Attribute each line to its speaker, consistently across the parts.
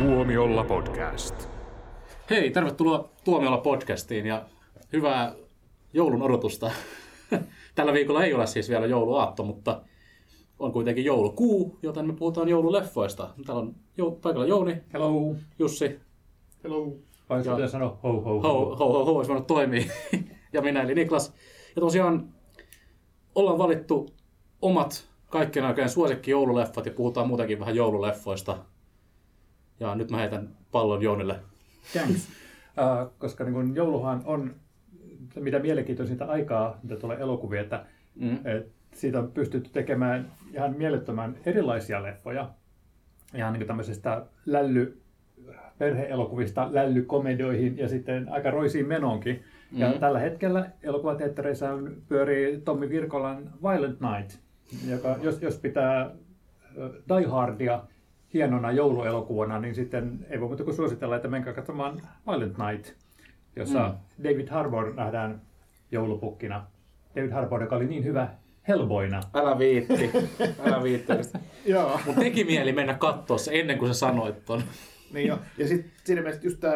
Speaker 1: Tuomiolla podcast.
Speaker 2: Hei, tervetuloa Tuomiolla podcastiin ja hyvää joulun odotusta. Tällä viikolla ei ole siis vielä jouluaatto, mutta on kuitenkin joulukuu, joten me puhutaan joululeffoista. Täällä on jou- paikalla Jouni,
Speaker 3: Hello.
Speaker 2: Jussi,
Speaker 4: Hello.
Speaker 3: Vai
Speaker 2: Ja-
Speaker 3: sanoa ho ho
Speaker 2: ho, ho, ho, ho olisi voinut toimia, ja minä eli Niklas. Ja tosiaan ollaan valittu omat kaikkien aikojen suosikki joululeffat ja puhutaan muutenkin vähän joululeffoista. Ja nyt mä heitän pallon Jounille.
Speaker 3: Thanks. Uh, koska niin kun jouluhan on mitä mielenkiintoisinta aikaa, mitä tulee elokuvia, että
Speaker 2: Mm.
Speaker 3: et siitä on pystytty tekemään ihan mielettömän erilaisia leffoja. Ihan niin tämmöisestä lälly perheelokuvista lällykomedioihin ja sitten aika roisiin menoonkin. Ja
Speaker 2: Mhm.
Speaker 3: tällä hetkellä elokuvateattereissa on- pyörii Tommi Virkolan Violent Night, joka jos, jos pitää Die Hardia hienona jouluelokuvana, niin sitten ei voi muuta kuin suositella, että menkää katsomaan Violent Night, jossa
Speaker 2: Mm.
Speaker 3: David Harbour nähdään joulupukkina. David Harbour, joka oli niin hyvä Hellboyna.
Speaker 2: Älä viitti, älä viitti.
Speaker 4: Joo.
Speaker 2: Mun teki mieli mennä katsoa se ennen kuin sä sanoit ton.
Speaker 4: Niin jo. Ja sitten siinä mielessä just tämä,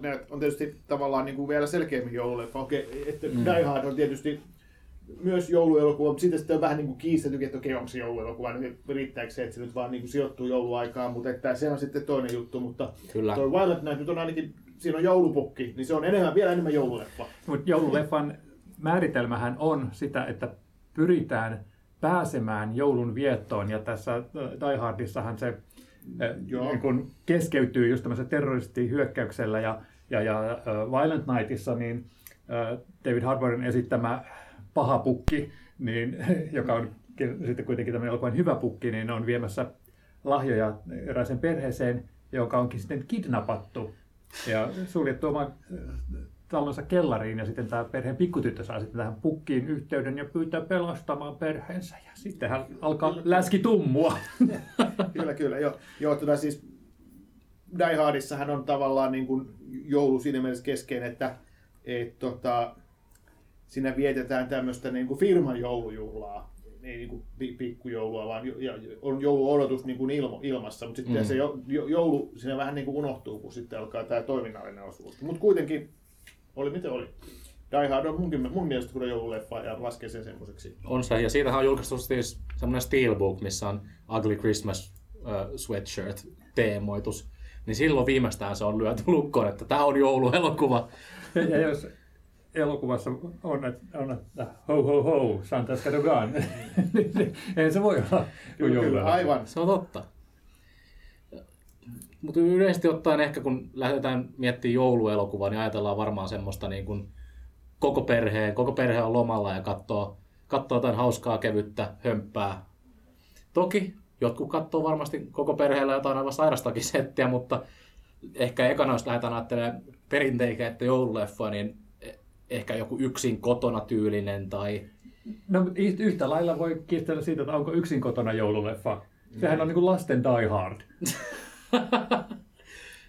Speaker 4: Night on tietysti tavallaan niin kuin vielä selkeämmin joululeffa. Okei, että mm. Die Hard on tietysti myös jouluelokuva, mutta sitten sitten on vähän niin kuin kiistetty, että okei, onko se jouluelokuva, niin riittääkö se, että se nyt vaan niin kuin sijoittuu jouluaikaan, mutta että se on sitten toinen juttu, mutta
Speaker 2: Kyllä.
Speaker 4: tuo Wild Night nyt on ainakin, siinä on joulupukki, niin se on enemmän, vielä enemmän joululeffa.
Speaker 3: Mutta joululeffan määritelmähän on sitä, että pyritään pääsemään joulun viettoon. Ja tässä äh, Die Hardissahan se äh,
Speaker 4: Joo.
Speaker 3: niin kun keskeytyy just tämmöisellä terroristihyökkäyksellä. Ja, ja, ja äh, Violent Nightissa niin David Harbourin esittämä paha pukki, niin, joka on sitten kuitenkin tämmöinen elokuvan hyvä pukki, niin on viemässä lahjoja erääseen perheeseen, joka onkin sitten kidnappattu ja suljettu oman äh, talonsa kellariin ja sitten tämä perheen pikkutyttö saa sitten tähän pukkiin yhteyden ja pyytää pelastamaan perheensä ja sitten hän alkaa läski tummua.
Speaker 4: kyllä, kyllä. Joo, joo tota siis Die Hardissahan on tavallaan niin kuin joulu siinä mielessä keskeinen, että et, tota, siinä vietetään tämmöistä niin kuin firman joulujuhlaa. Ei niin kuin pi- pikkujoulua, vaan on jouluodotus niin kuin ilmo, ilmassa, mutta sitten
Speaker 2: Mm.
Speaker 4: se jo, jo, joulu siinä vähän niin kuin unohtuu, kun sitten alkaa tämä toiminnallinen osuus. Mutta kuitenkin, oli miten oli. Die Hard on munkin, mun mielestä kyllä joululeffa ja laskee sen semmoiseksi.
Speaker 2: On se, ja siitähän on julkaistu siis semmoinen steelbook, missä on Ugly Christmas uh, sweatshirt teemoitus. Niin silloin viimeistään se on lyöty lukkoon, että tämä on jouluelokuva.
Speaker 3: Ja jos elokuvassa on, että, on, että ho ho ho, Santa's got a gun, niin ei se voi olla
Speaker 4: Kyllä, kyllä, aivan.
Speaker 2: Se on totta. Mutta yleisesti ottaen ehkä kun lähdetään miettimään jouluelokuvaa, niin ajatellaan varmaan semmoista niin kuin koko perheen, koko perhe on lomalla ja katsoo, katsoo jotain hauskaa, kevyttä, hömppää. Toki jotkut katsoo varmasti koko perheellä jotain aivan sairastakin settiä, mutta ehkä ekana jos lähdetään ajattelemaan perinteikäitä joululeffoa, niin e- ehkä joku yksin kotona tyylinen tai
Speaker 3: No, yhtä lailla voi kiistellä siitä, että onko yksin kotona joululeffa. Sehän on niin kuin lasten Die Hard.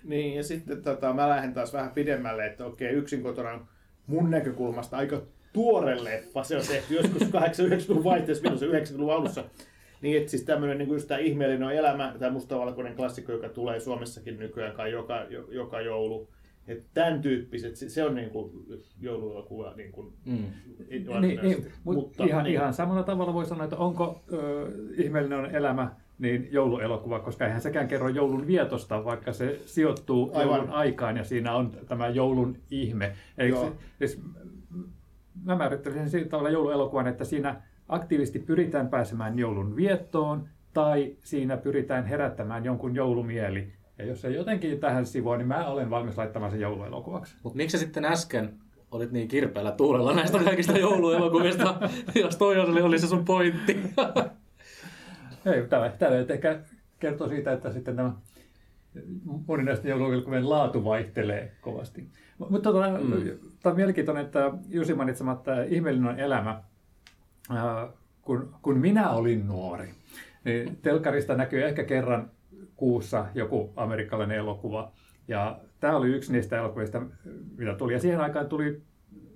Speaker 4: Niin, ja sitten tota, mä lähden taas vähän pidemmälle, että okei, yksin kotona on mun näkökulmasta aika tuore leffa. Se on tehty joskus 80-90-luvun vaihteessa, milloin se 90-luvun alussa. Niin, että siis tämmöinen niin just tämä ihmeellinen elämä, tämä mustavalkoinen klassikko, joka tulee Suomessakin nykyään kai joka, jo, joka joulu. Että tämän tyyppiset, se, on niin kuin jouluelokuva niin kuin,
Speaker 2: mm.
Speaker 3: Niin, niin, mutta ihan,
Speaker 4: niin.
Speaker 3: ihan samalla tavalla voi sanoa, että onko ö, ihmeellinen on elämä niin jouluelokuva, koska eihän sekään kerro joulun vietosta, vaikka se sijoittuu
Speaker 4: Aivan.
Speaker 3: joulun aikaan ja siinä on tämä joulun ihme. Eikö se, siis, mä määrittelisin sillä tavalla jouluelokuvan, että siinä aktiivisesti pyritään pääsemään joulun viettoon tai siinä pyritään herättämään jonkun joulumieli. Ja jos se jotenkin tähän sivuun, niin mä olen valmis laittamaan sen jouluelokuvaksi.
Speaker 2: Mutta miksi sitten äsken olit niin kirpeällä tuulella näistä kaikista jouluelokuvista, jos toi oli, oli se sun pointti?
Speaker 3: Ei, tämä, tämä nyt ehkä kertoo siitä, että sitten tämä moninaisten jouluelokuvien laatu vaihtelee kovasti. Mutta tota, mm. tämä on mielenkiintoinen, että Jussi mainitsemat tämä ihmeellinen on elämä. Kun, kun minä olin nuori, niin telkarista näkyy ehkä kerran kuussa joku amerikkalainen elokuva. Ja tämä oli yksi niistä elokuvista, mitä tuli. Ja siihen aikaan tuli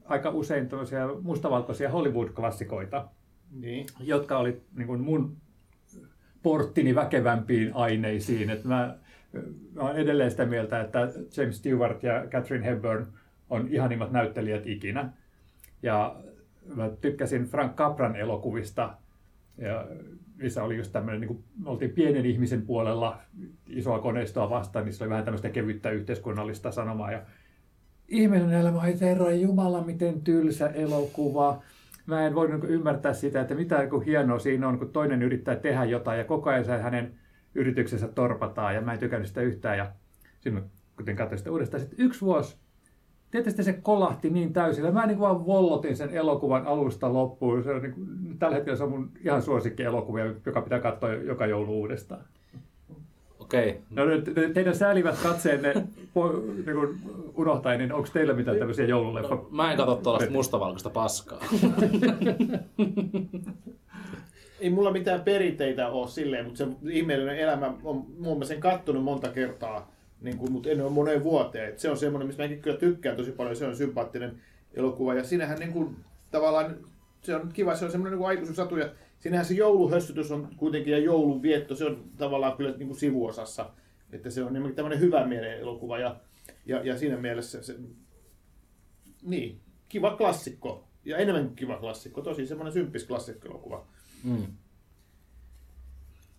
Speaker 3: aika usein tämmöisiä mustavalkoisia Hollywood-klassikoita,
Speaker 4: Niin.
Speaker 3: jotka oli niin kuin mun porttini väkevämpiin aineisiin. Et mä mä olen edelleen sitä mieltä, että James Stewart ja Catherine Hepburn on ihanimmat näyttelijät ikinä. Ja mä tykkäsin Frank Capran elokuvista, ja missä oli just tämmöinen, niin kuin, me oltiin pienen ihmisen puolella isoa koneistoa vastaan, niin se oli vähän tämmöistä kevyttä yhteiskunnallista sanomaa. Ja ihminen elämä, ei herran jumala, miten tylsä elokuva. Mä en voi niin ymmärtää sitä, että mitä niin hienoa siinä on, kun toinen yrittää tehdä jotain ja koko ajan hänen yrityksensä torpataan ja mä en tykännyt sitä yhtään. Ja sitten kuten katsoin sitä uudestaan, sitten yksi vuosi Tietysti se kolahti niin täysillä. Mä niin vaan vollotin sen elokuvan alusta loppuun. Se on niin kuin, tällä hetkellä se on mun ihan suosikki elokuva, joka pitää katsoa joka joulu uudestaan.
Speaker 2: Okei.
Speaker 3: No, te, teidän säälivät katseenne niin kuin unohtaen, niin onko teillä mitään tämmöisiä joululeffa?
Speaker 2: No, mä en katso tuollaista mustavalkoista paskaa.
Speaker 4: Ei mulla mitään perinteitä ole silleen, mutta se ihmeellinen elämä on muun muassa sen kattonut monta kertaa niin kuin, mutta en ole moneen vuoteen. Et se on semmoinen, mistä mäkin kyllä tykkään tosi paljon, se on sympaattinen elokuva. Ja sinähän niin kuin, tavallaan, se on kiva, se on semmoinen niin aikuisuussatu. Ja sinähän se jouluhössytys on kuitenkin ja joulun vietto, se on tavallaan kyllä niin kuin sivuosassa. Että se on niin tämmöinen hyvä mielen elokuva ja, ja, ja siinä mielessä se, niin, kiva klassikko. Ja enemmän kiva klassikko, tosi semmoinen symppis klassikko-elokuva. Mm.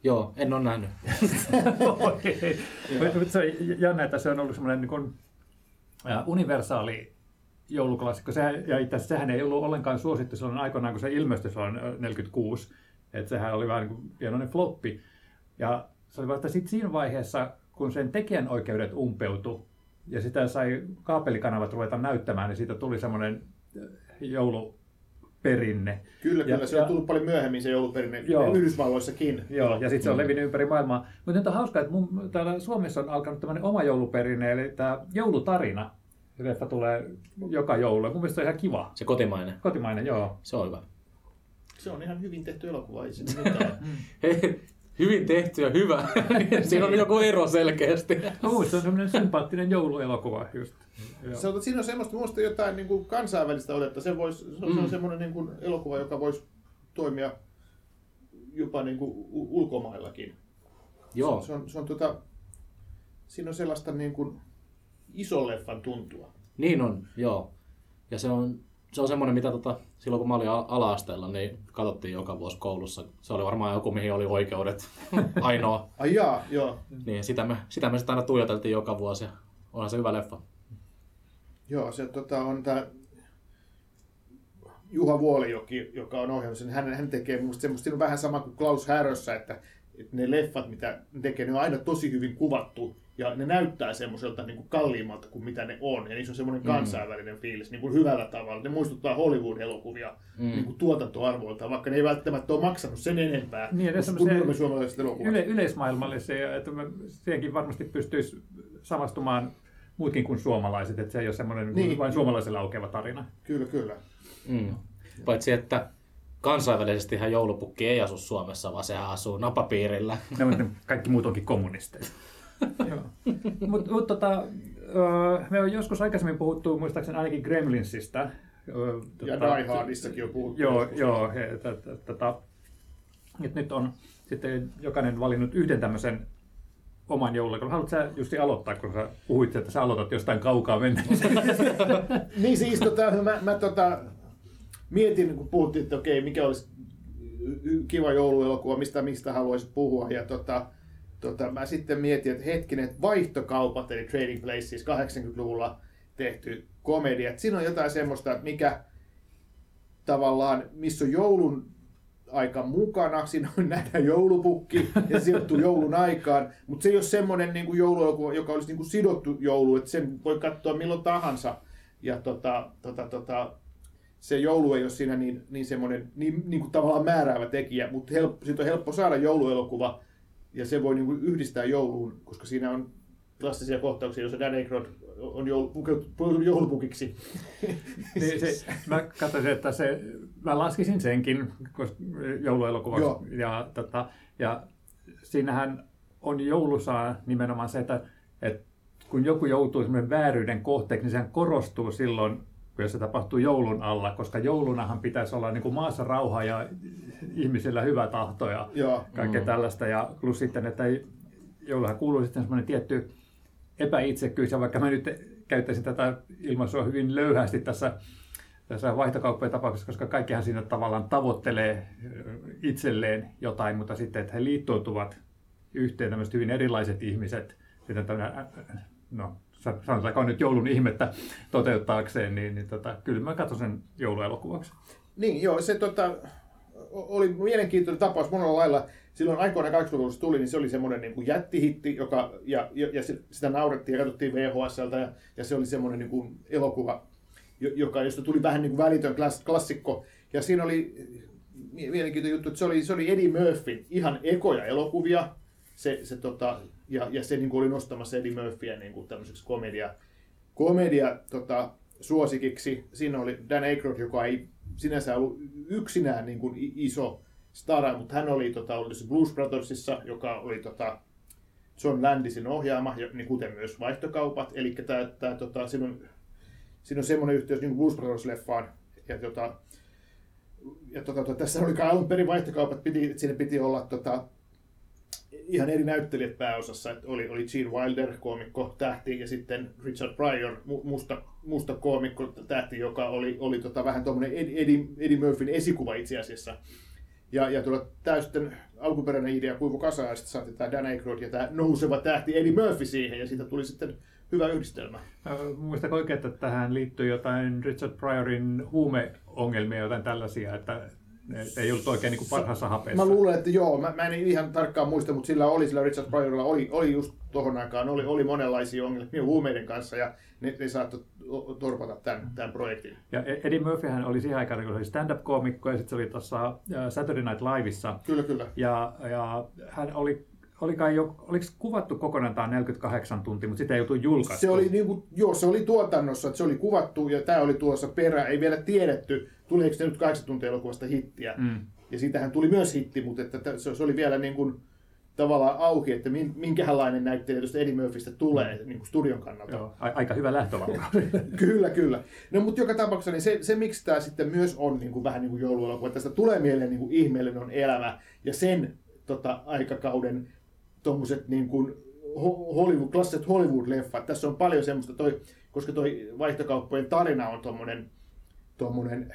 Speaker 2: Joo, en ole nähnyt.
Speaker 3: okay. se on jännä, että se on ollut semmoinen niin universaali jouluklassikko. Se, ja itse asiassa sehän ei ollut ollenkaan suosittu silloin aikoinaan, kun se ilmestyi silloin 46. Että sehän oli vähän niin pienoinen floppi. Ja se oli vasta sitten siinä vaiheessa, kun sen tekijänoikeudet umpeutu ja sitä sai kaapelikanavat ruveta näyttämään, niin siitä tuli semmoinen joulu perinne.
Speaker 4: Kyllä, ja, kyllä. Se on tullut paljon myöhemmin se jouluperinne joo, Yhdysvalloissakin.
Speaker 3: Joo, ja sitten se on mm. levinnyt ympäri maailmaa. Mutta nyt on hauskaa, että mun, täällä Suomessa on alkanut tämmöinen oma jouluperinne, eli tämä joulutarina. Leffa tulee joka joulu. Mun mielestä se on ihan kiva.
Speaker 2: Se kotimainen.
Speaker 3: Kotimainen, joo.
Speaker 2: Se on hyvä.
Speaker 4: Se on ihan hyvin tehty elokuva, ei mitään.
Speaker 2: hyvin tehty ja hyvä. siinä on joku ero selkeästi.
Speaker 3: No, se on semmoinen sympaattinen jouluelokuva just.
Speaker 4: Se on, siinä on semmoista muista jotain niin kuin kansainvälistä otetta. Se, vois, se on, mm. semmoinen niin kuin elokuva, joka voisi toimia jopa niin kuin ulkomaillakin. Joo. Se, se on, se on tota, siinä on sellaista niin kuin leffan tuntua.
Speaker 2: Niin on, joo. Ja se on se on semmoinen, mitä tota, silloin kun mä olin ala-asteella, niin katsottiin joka vuosi koulussa. Se oli varmaan joku, mihin oli oikeudet. Ainoa.
Speaker 4: Ai jaa, joo.
Speaker 2: Niin, sitä me, sitä me sitten aina tuijoteltiin joka vuosi. Onhan se hyvä leffa.
Speaker 4: Joo, se tota, on tämä Juha Vuolijoki, joka on ohjannut sen. Hän, hän tekee musta semmoista, on vähän sama kuin Klaus Härössä, että, että ne leffat, mitä ne tekee, ne on aina tosi hyvin kuvattu ja ne näyttää semmoiselta niin kuin kalliimmalta kuin mitä ne on. Ja niissä on semmoinen mm. kansainvälinen fiilis niin kuin hyvällä tavalla. Ne muistuttaa Hollywood-elokuvia mm. niin kuin tuotantoarvoilta, vaikka ne ei välttämättä ole maksanut sen enempää
Speaker 3: niin, kuin suomalaiset elokuvat. Yle, yleismaailmallisia, että siihenkin varmasti pystyisi samastumaan muutkin kuin suomalaiset, että se ei ole semmoinen niin. vain suomalaiselle aukeava tarina.
Speaker 4: Kyllä, kyllä.
Speaker 2: Mm. Paitsi, että kansainvälisesti ihan joulupukki ei asu Suomessa, vaan se asuu napapiirillä.
Speaker 3: No, kaikki muut onkin kommunisteja. Mutta mut, tota, me on joskus aikaisemmin puhuttu, muistaakseni ainakin Gremlinsista.
Speaker 4: Ja tota, Die Hardissakin on puhuttu.
Speaker 3: Joo, joo he, t, t, tota, nyt on sitten jokainen valinnut yhden tämmöisen oman joulun. Haluatko sä Justi aloittaa, kun sä puhuit, että sä aloitat jostain kaukaa mennä?
Speaker 4: niin siis tota, mä, mä tota, mietin, kun puhuttiin, että okei, mikä olisi kiva jouluelokuva, mistä, mistä haluaisit puhua. Ja tota, tota, mä sitten mietin, että hetkinen, että vaihtokaupat, eli Trading Places, 80-luvulla tehty komedia, että siinä on jotain semmoista, että mikä tavallaan, missä on joulun aika mukana, siinä on nähdä joulupukki ja sijoittuu joulun aikaan, mutta se ei ole semmoinen niin jouluelokuva, joka olisi niin kuin sidottu joulu, että sen voi katsoa milloin tahansa. Ja tota, tota, tota, se joulu ei ole siinä niin, niin semmoinen niin, niin kuin tavallaan määräävä tekijä, mutta helppo, siitä on helppo saada jouluelokuva, ja se voi niinku yhdistää jouluun, koska siinä on klassisia kohtauksia, joissa Dan Aykroyd on joulupukeutunut joulupukiksi.
Speaker 3: niin se, mä katsoin, että se, mä laskisin senkin jouluelokuvaksi. Joo. Ja, tota, ja siinähän on joulusaa nimenomaan se, että, että kun joku joutuu vääryyden kohteeksi, niin sehän korostuu silloin jos se tapahtuu joulun alla, koska joulunahan pitäisi olla niin kuin maassa rauha ja ihmisillä hyvä tahto ja Joo. kaikkea mm. tällaista. Ja plus sitten, että ei, jollahan kuuluu sitten semmoinen tietty epäitsekkyys, ja vaikka mä nyt käyttäisin tätä ilmaisua hyvin löyhästi tässä, tässä vaihtokauppojen tapauksessa, koska kaikkihan siinä tavallaan tavoittelee itselleen jotain, mutta sitten, että he liittoutuvat yhteen tämmöiset hyvin erilaiset ihmiset, sitten tämmöinen, no sanotaanko nyt joulun ihmettä toteuttaakseen, niin, niin tota, kyllä mä katson sen jouluelokuvaksi.
Speaker 4: Niin, joo, se tota, oli mielenkiintoinen tapaus monella lailla. Silloin aikoina 80-luvulla tuli, niin se oli semmoinen niin kuin jättihitti, joka, ja, ja, ja sitä naurettiin ja katsottiin VHSltä, ja, ja se oli semmoinen niin kuin elokuva, joka, josta tuli vähän niin kuin välitön klass, klassikko. Ja siinä oli mielenkiintoinen juttu, että se oli, se oli Eddie Murphy ihan ekoja elokuvia, se, se tota, ja, ja se niin kuin oli nostamassa Eddie Murphyä niin kuin tämmöiseksi komedia, komedia tota, suosikiksi. Siinä oli Dan Aykroyd, joka ei sinänsä ollut yksinään niin kuin iso stara, mutta hän oli, tota, oli Blues Brothersissa, joka oli tota, John Landisin ohjaama, ja, niin kuten myös vaihtokaupat. Eli tämä, tämä, tota, siinä, on, siinä on semmoinen yhteys niin Blues Brothers-leffaan. Ja, tota, ja tota, tota, tässä oli alun perin vaihtokaupat, piti, siinä piti olla tota, ihan eri näyttelijät pääosassa. Että oli, oli Gene Wilder, koomikko, tähti, ja sitten Richard Pryor, musta, musta koomikko, tähti, joka oli, oli tota, vähän tuommoinen Eddie, Eddie Murphyn esikuva itse asiassa. Ja, ja tuolla tämä sitten alkuperäinen idea kuivu kasaan, ja sitten saatiin tämä Dan Aykroyd ja tämä nouseva tähti Eddie Murphy siihen, ja siitä tuli sitten hyvä yhdistelmä.
Speaker 3: Muistatko oikein, että tähän liittyy jotain Richard Pryorin huumeongelmia, jotain tällaisia, että ei ollut oikein niin parhaassa hapeessa.
Speaker 4: Mä luulen, että joo. Mä, mä en ihan tarkkaan muista, mutta sillä oli, sillä Richard Pryorilla oli, oli just tuohon aikaan, oli, oli monenlaisia ongelmia huumeiden kanssa ja ne, ne saattoi torpata tämän, tämän projektin.
Speaker 3: Ja e- Eddie Murphyhän oli siihen aikaan, kun oli stand-up-koomikko ja sitten se oli tuossa Saturday Night Liveissa.
Speaker 4: Kyllä, kyllä.
Speaker 3: Ja, ja hän oli oli kai jo, oliko kuvattu kokonaan tämä 48 tuntia, mutta sitä ei joutu julkaistu?
Speaker 4: Se oli, niin kuin, joo, se oli tuotannossa, että se oli kuvattu ja tämä oli tuossa perä. Ei vielä tiedetty, tuleeko se nyt 8 tuntia elokuvasta hittiä. Mm. Ja siitähän tuli myös hitti, mutta että se oli vielä niin kuin, tavallaan auki, että minkälainen näyttelijä tuosta Eddie Murphystä tulee mm. niin kuin studion kannalta.
Speaker 3: Joo, aika hyvä lähtölaukaus.
Speaker 4: kyllä, kyllä. No, mutta joka tapauksessa niin se, se, miksi tämä sitten myös on niin kuin, vähän niin kuin jouluelokuva, tästä tulee mieleen niin kuin ihmeellinen on elämä ja sen tota, aikakauden tuommoiset niin kuin Hollywood, klassiset Hollywood-leffat. Tässä on paljon semmoista, toi, koska toi vaihtokauppojen tarina on tuommoinen tommonen,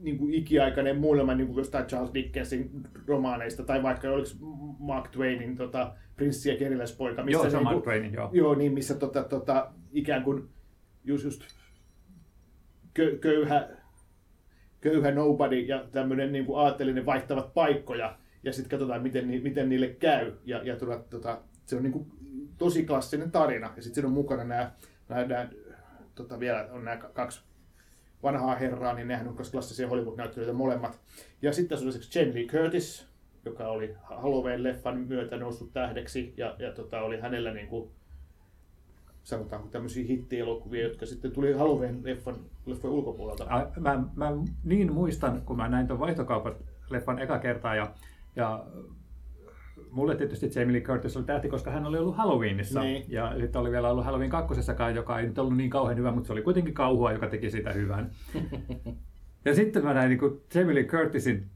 Speaker 4: niin kuin ikiaikainen muulema niin kuin jostain Charles Dickensin romaaneista, tai vaikka oliko Mark Twainin tota, Prinssi ja Keriläispoika.
Speaker 3: Missä joo, se on
Speaker 4: niin
Speaker 3: Mark Twainin, joo.
Speaker 4: Joo, niin missä tota, tota, ikään kuin just, just kö, köyhä, köyhä nobody ja tämmöinen niin kuin aattelinen vaihtavat paikkoja, ja sitten katsotaan, miten, miten niille käy. Ja, ja tuota, tuota, se on niin kuin tosi klassinen tarina. Ja sitten siinä on mukana nämä, nämä, nämä tota, vielä on nämä kaksi vanhaa herraa, niin nehän on klassisia Hollywood-näyttelijöitä molemmat. Ja sitten tässä on esimerkiksi Jamie Lee Curtis, joka oli Halloween-leffan myötä noussut tähdeksi, ja, ja tota, oli hänellä niin kuin, sanotaanko tämmöisiä hittielokuvia, jotka sitten tuli Halloween-leffan leffan ulkopuolelta.
Speaker 3: Mä, mä niin muistan, kun mä näin tuon vaihtokaupat leffan eka kertaa, ja ja mulle tietysti Jamie Lee Curtis oli tähti, koska hän oli ollut Halloweenissa. Niin. Ja sitten oli vielä ollut Halloween kakkosessakaan, joka ei nyt ollut niin kauhean hyvä, mutta se oli kuitenkin kauhua, joka teki sitä hyvän. ja sitten mä näin niin Jamie Lee Curtisin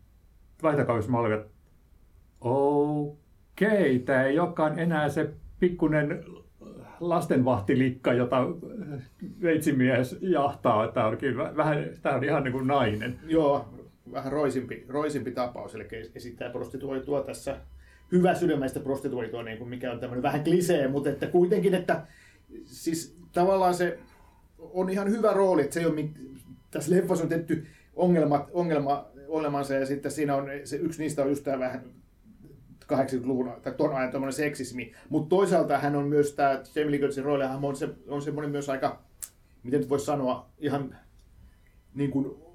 Speaker 3: vaihtokaudessa, mä olin, että okei, tämä ei olekaan enää se pikkunen lastenvahtilikka, jota veitsimies jahtaa. Tämä on, kyllä, vähän, tämä on ihan niin kuin nainen.
Speaker 4: Joo, vähän roisimpi, roisimpi tapaus, eli esittää prostituoitua tässä hyvä sydämeistä prostituoitua, niin kuin mikä on tämmöinen vähän klisee, mutta että kuitenkin, että siis tavallaan se on ihan hyvä rooli, että se ei ole, tässä leffassa on tehty ongelmat, ongelma, ongelmansa ja sitten siinä on, se yksi niistä on just tämä vähän 80-luvun tai ton ajan tämmöinen seksismi, mutta toisaalta hän on myös tämä Jamie Lee Curtisin rooli, hän on, se, on semmoinen myös aika, miten nyt voisi sanoa, ihan niin kuin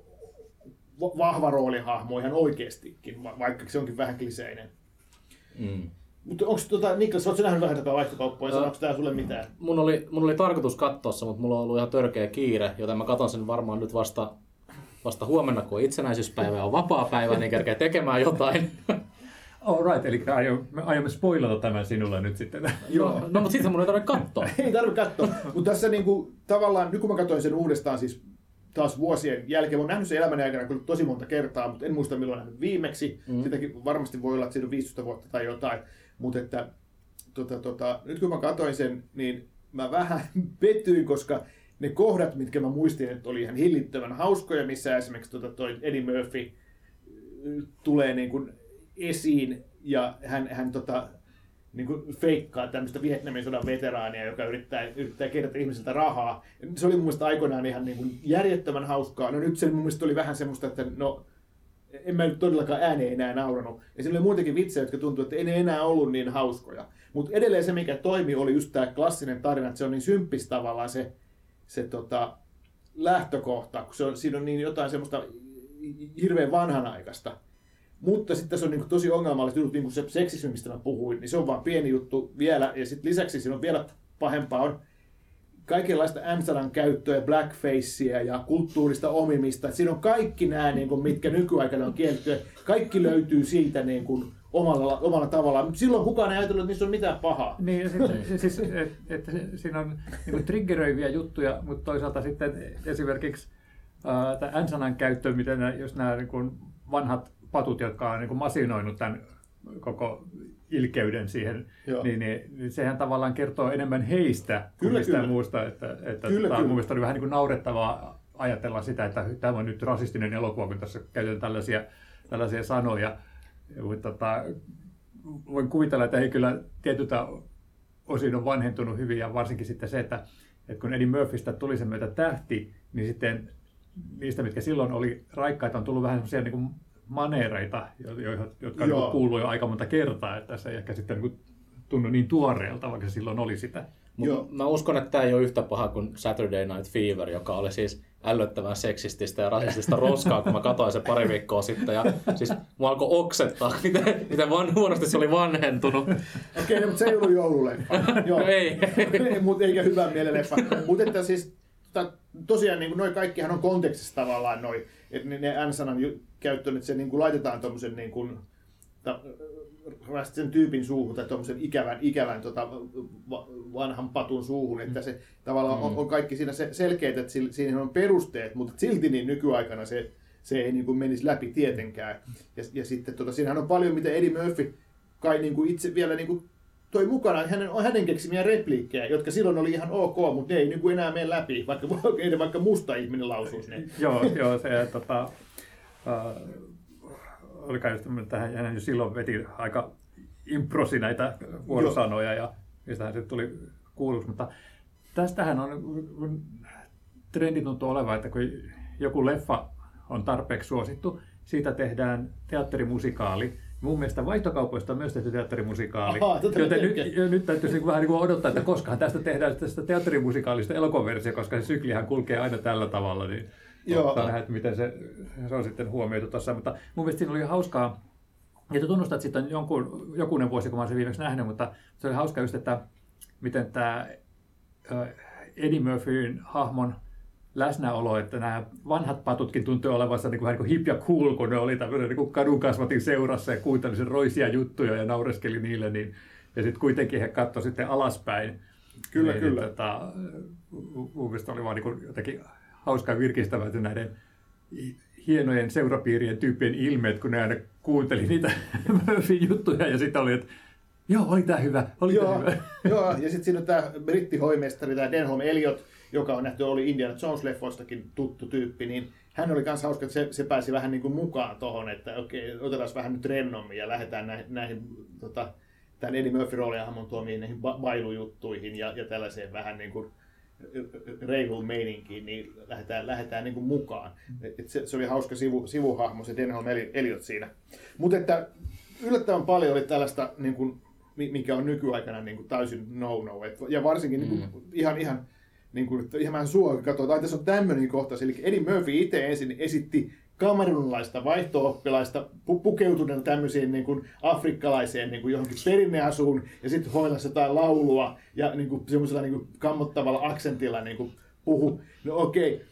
Speaker 4: vahva roolihahmo ihan oikeastikin, vaikka se onkin vähän kliseinen. Mm. Mutta onko tota, Niklas, oletko nähnyt vähän tätä vaihtokauppoa ja sanoiko tämä sulle mitään?
Speaker 2: Mun oli, mun oli tarkoitus katsoa se, mutta mulla on ollut ihan törkeä kiire, joten mä katson sen varmaan nyt vasta, vasta huomenna, kun itsenäisyyspäivä on vapaa päivä, niin kerkeä tekemään jotain.
Speaker 3: All right, eli me aiomme spoilata tämän sinulle nyt sitten.
Speaker 2: Joo, no, no mutta sitten mun ei tarvitse katsoa.
Speaker 4: ei tarvitse katsoa, mutta tässä niinku, tavallaan, nyt kun mä katsoin sen uudestaan siis taas vuosien jälkeen. Olen nähnyt sen elämän aikana kyllä tosi monta kertaa, mutta en muista milloin nähnyt viimeksi. Mm. Sitäkin varmasti voi olla, että siinä on 15 vuotta tai jotain. Mutta että tota, tota, nyt kun mä katsoin sen, niin mä vähän pettyin, koska ne kohdat, mitkä mä muistin, että oli ihan hillittömän hauskoja, missä esimerkiksi tota, toi Eddie Murphy tulee niin kuin esiin ja hän, hän tota, niin kuin feikkaa tämmöistä Vietnamin sodan veteraania, joka yrittää, yrittää kerätä ihmisiltä rahaa. Se oli mun mielestä aikoinaan ihan niin kuin järjettömän hauskaa. No nyt se mun mielestä oli vähän semmoista, että no, en mä nyt todellakaan ääneen enää nauranut. Ja siinä oli muutenkin vitsejä, jotka tuntui, että ei ne enää ollut niin hauskoja. Mutta edelleen se, mikä toimi, oli just tämä klassinen tarina, että se on niin symppis tavallaan se, se tota, lähtökohta, kun se on, siinä on niin jotain semmoista hirveän vanhanaikaista. Mutta sitten tässä on niin tosi ongelmallista jutut, niin kuin se seksismi, mistä mä puhuin, niin se on vaan pieni juttu vielä. Ja sitten lisäksi siinä on vielä pahempaa on kaikenlaista n käyttöä, blackfacea ja kulttuurista omimista. Siinä on kaikki nämä, niin kuin, mitkä nykyaikana on kielletty. Kaikki löytyy siitä niin kuin, omalla, omalla tavallaan. Silloin kukaan ei ajatellut, että niissä on mitään pahaa.
Speaker 3: Niin, siis, että, että siinä on niin triggeröiviä juttuja, mutta toisaalta sitten esimerkiksi tämän n-sanan käyttö, miten nämä, jos nämä niin kuin vanhat patut, jotka on niin masinoinut tämän koko ilkeyden siihen, niin, niin, niin sehän tavallaan kertoo enemmän heistä kuin kyllä, mistään kyllä. muusta. Että, että kyllä, tota, kyllä. Mun oli vähän niin kuin naurettavaa ajatella sitä, että tämä on nyt rasistinen elokuva, kun tässä käytetään tällaisia, tällaisia sanoja. Mutta tota, voin kuvitella, että he kyllä tietyltä osin on vanhentunut hyvin ja varsinkin sitten se, että, että kun Eddie Murphystä tuli sen myötä tähti, niin sitten niistä, mitkä silloin oli raikkaita, on tullut vähän sellaisia niin maneereita, jotka Joo. kuuluu jo aika monta kertaa, että se ei ehkä sitten niin tunnu niin tuoreelta, vaikka se silloin oli sitä.
Speaker 2: Mut mä uskon, että tämä ei ole yhtä paha kuin Saturday Night Fever, joka oli siis ällöttävän seksististä ja rasistista roskaa, kun mä katsoin se pari viikkoa sitten. Ja siis mua alkoi oksettaa, miten, miten van, huonosti se oli vanhentunut.
Speaker 4: Okei, okay, no, mutta se ei ollut joululeffa. Joo.
Speaker 2: No ei.
Speaker 4: ei mut, eikä hyvä mieleleffa. Mutta että siis tosiaan niin noin kaikkihan on kontekstissa tavallaan noin, että ne, ne N-sanan käyttöön, että se niin kuin laitetaan tuommoisen niin kuin, sen tyypin suuhun tai tuommoisen ikävän, ikävän tota, vanhan patun suuhun, että se tavallaan on, mm. on kaikki siinä selkeät, että siinä on perusteet, mutta silti niin nykyaikana se, se ei niin kuin menisi läpi tietenkään. Ja, ja sitten tota, siinähän on paljon, mitä Eddie Murphy kai niin kuin itse vielä niin kuin toi mukana hänen, hänen keksimiä repliikkejä, jotka silloin oli ihan ok, mutta ne ei niin kuin enää mene läpi, vaikka, ei vaikka musta ihminen lausuisi ne.
Speaker 3: joo, joo, se tota, äh, oli kai että hän jo silloin veti aika improsi näitä vuorosanoja ja mistähän se tuli kuuluksi, mutta tästähän on trendi tuntuu olevan, että kun joku leffa on tarpeeksi suosittu, siitä tehdään teatterimusikaali, Mun mielestä vaihtokaupoista on myös tehty teatterimusikaali. Aha, joten nyt, nyt täytyisi niin vähän niin kuin odottaa, että koskahan tästä tehdään tästä teatterimusikaalista elokuvaversio, koska se syklihän kulkee aina tällä tavalla. Niin Joo. nähdä, että miten se, se on sitten huomioitu tuossa. Mutta mun mielestä siinä oli hauskaa, että tunnustaa, että sitten on jonkun, jokunen vuosi, kun mä olen sen viimeksi nähnyt, mutta se oli hauskaa just, että miten tämä Eddie Murphyn hahmon läsnäolo, että nämä vanhat patutkin tuntui olevansa niin kuin, niin kuin hip ja cool, kun ne oli tämmöinen niin kadunkasvatin seurassa ja kuunteli sen roisia juttuja ja naureskeli niille, niin, ja sitten kuitenkin he katsoivat sitten alaspäin.
Speaker 4: Kyllä,
Speaker 3: niin,
Speaker 4: kyllä.
Speaker 3: Tota, mun mielestä oli vaan niin kuin jotenkin hauskaa virkistävää, näiden hienojen seurapiirien tyyppien ilmeet, kun ne aina kuunteli niitä juttuja ja sitten oli, että joo, oli tämä hyvä, oli
Speaker 4: joo,
Speaker 3: tämä hyvä.
Speaker 4: Joo, ja sitten siinä on tämä brittihoimestari, tämä Denholm Elliot, joka on nähty, oli Indiana Jones-leffoistakin tuttu tyyppi, niin hän oli myös hauska, että se, se pääsi vähän niin kuin mukaan tuohon, että okei, otetaan vähän nyt rennommin ja lähdetään näihin, näihin tota, tämän Eddie Murphy rooliahmon tuomiin näihin bailujuttuihin ja, ja tällaiseen vähän niin kuin reilun meininkiin, niin lähdetään, lähdetään niin kuin mukaan. Et se, se, oli hauska sivu, sivuhahmo, se Denholm Elliot siinä. Mutta että yllättävän paljon oli tällaista, niin kuin, mikä on nykyaikana niin kuin täysin no-no. Et, ja varsinkin niin kuin, mm. ihan, ihan niin kuin, ihan vähän sua katsotaan, että tässä on tämmöinen kohta. Eli Eddie Murphy itse ensin esitti kamerunlaista vaihto-oppilaista pu- pukeutuneena tämmöisiin niin kuin afrikkalaiseen niin kuin johonkin perinneasuun ja sitten hoilassa jotain laulua ja niin kuin, semmoisella niin kuin kammottavalla aksentilla niin kuin puhu. No okei, okay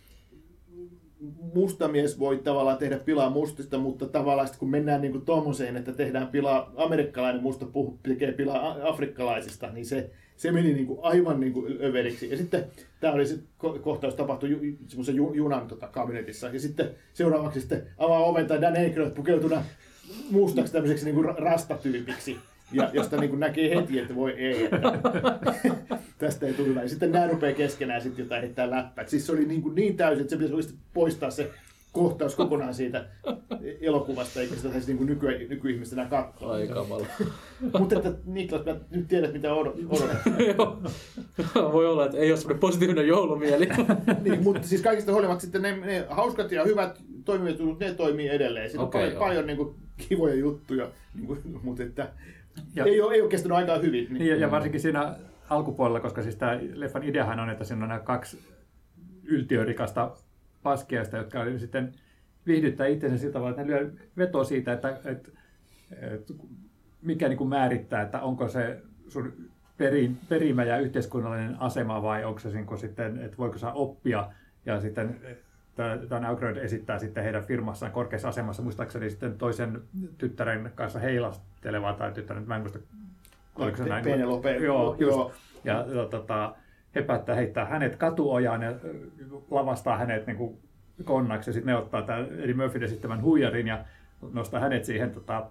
Speaker 4: musta mies voi tavallaan tehdä pilaa mustista, mutta tavallaan kun mennään niin kuin tommoseen, että tehdään pilaa, amerikkalainen musta puhu, tekee pilaa afrikkalaisista, niin se, se meni niin kuin aivan niin kuin överiksi. Ja sitten tämä oli se kohtaus tapahtui ju, semmoisen ju, junan tota, kabinetissa. Ja sitten seuraavaksi sitten avaa oven tai Dan Aykroyd pukeutuna mustaksi tämmöiseksi niin kuin rastatyypiksi. ja josta niin kuin näkee heti, että voi ei, että tästä ei tule hyvä. Ja sitten nämä rupeaa keskenään sitten jotain heittää läppää. Siis se oli niin, kuin niin täysin, että se pitäisi poistaa se kohtaus kokonaan siitä elokuvasta, eikä sitä saisi niin nyky, nykyihmistä enää katsoa.
Speaker 2: Ai kamala.
Speaker 4: Mutta että Niklas, mä nyt tiedät mitä odotat.
Speaker 2: Joo. Voi olla, että ei ole semmoinen positiivinen joulumieli.
Speaker 4: niin, mutta siis kaikista huolimatta sitten ne, ne hauskat ja hyvät toimivat jutut, ne toimii edelleen. Siinä
Speaker 2: Okei,
Speaker 4: on paljon, paljon niin kuin, kivoja juttuja, niin kuin, mutta että
Speaker 3: Ja-
Speaker 4: ei, ole, ei ole kestänyt aikaa hyvin. Niin,
Speaker 3: Ja, ja varsinkin siinä alkupuolella, koska siis tämä leffan ideahan on, että siinä on nämä kaksi yltiörikasta paskiaista, jotka oli sitten viihdyttää itsensä sillä tavalla, että ne lyö vetoa siitä, että, että, että mikä niin kuin määrittää, että onko se sun perin, perimä ja yhteiskunnallinen asema vai onko se niin sitten, että voiko saa oppia ja sitten tämä Aukroyd esittää sitten heidän firmassaan korkeassa asemassa, muistaakseni sitten toisen tyttären kanssa heilastelevaa tai tyttären, mä en muista, oliko se näin?
Speaker 4: Penelope,
Speaker 3: Joo, just.
Speaker 4: joo.
Speaker 3: Ja, ja tota, he heittää hänet katuojaan ja ö, lavastaa hänet niin kuin konnaksi. Sitten ne ottaa tämän Eddie Murphyn esittämän huijarin ja nostaa hänet siihen tota,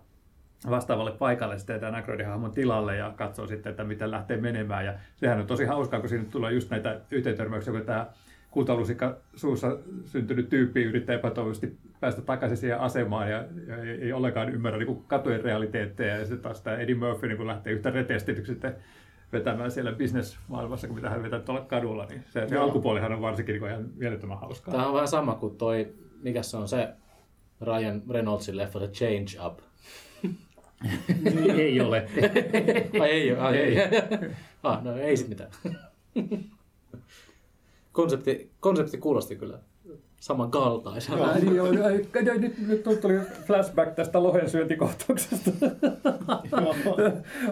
Speaker 3: vastaavalle paikalle sitten tämän Aykroydin hahmon tilalle ja katsoo sitten, että miten lähtee menemään. Ja sehän on tosi hauskaa, kun siinä tulee just näitä yhteentörmäyksiä, kun tämä kultalusikka suussa syntynyt tyyppi yrittää epätoivoisesti päästä takaisin siihen asemaan ja, ja ei, ei ollenkaan ymmärrä niin katujen realiteetteja. Ja sitten taas tämä Eddie Murphy niin lähtee yhtä reteestityksi sitten vetämään siellä bisnesmaailmassa, kun mitä hän vetää tuolla kadulla, niin se, se alkupuolihan on varsinkin niin ihan mielettömän hauskaa.
Speaker 2: Tämä on vähän sama kuin toi, mikä se on se Ryan Reynoldsin leffa, The Change Up.
Speaker 3: ei ole.
Speaker 2: Ai ei ole, ai ei. ah, no ei sit mitään. konsepti, konsepti kuulosti kyllä samankaltaiselta.
Speaker 3: Ai, joo, ai, ai, nyt, nyt tuli flashback tästä lohen syöntikohtauksesta.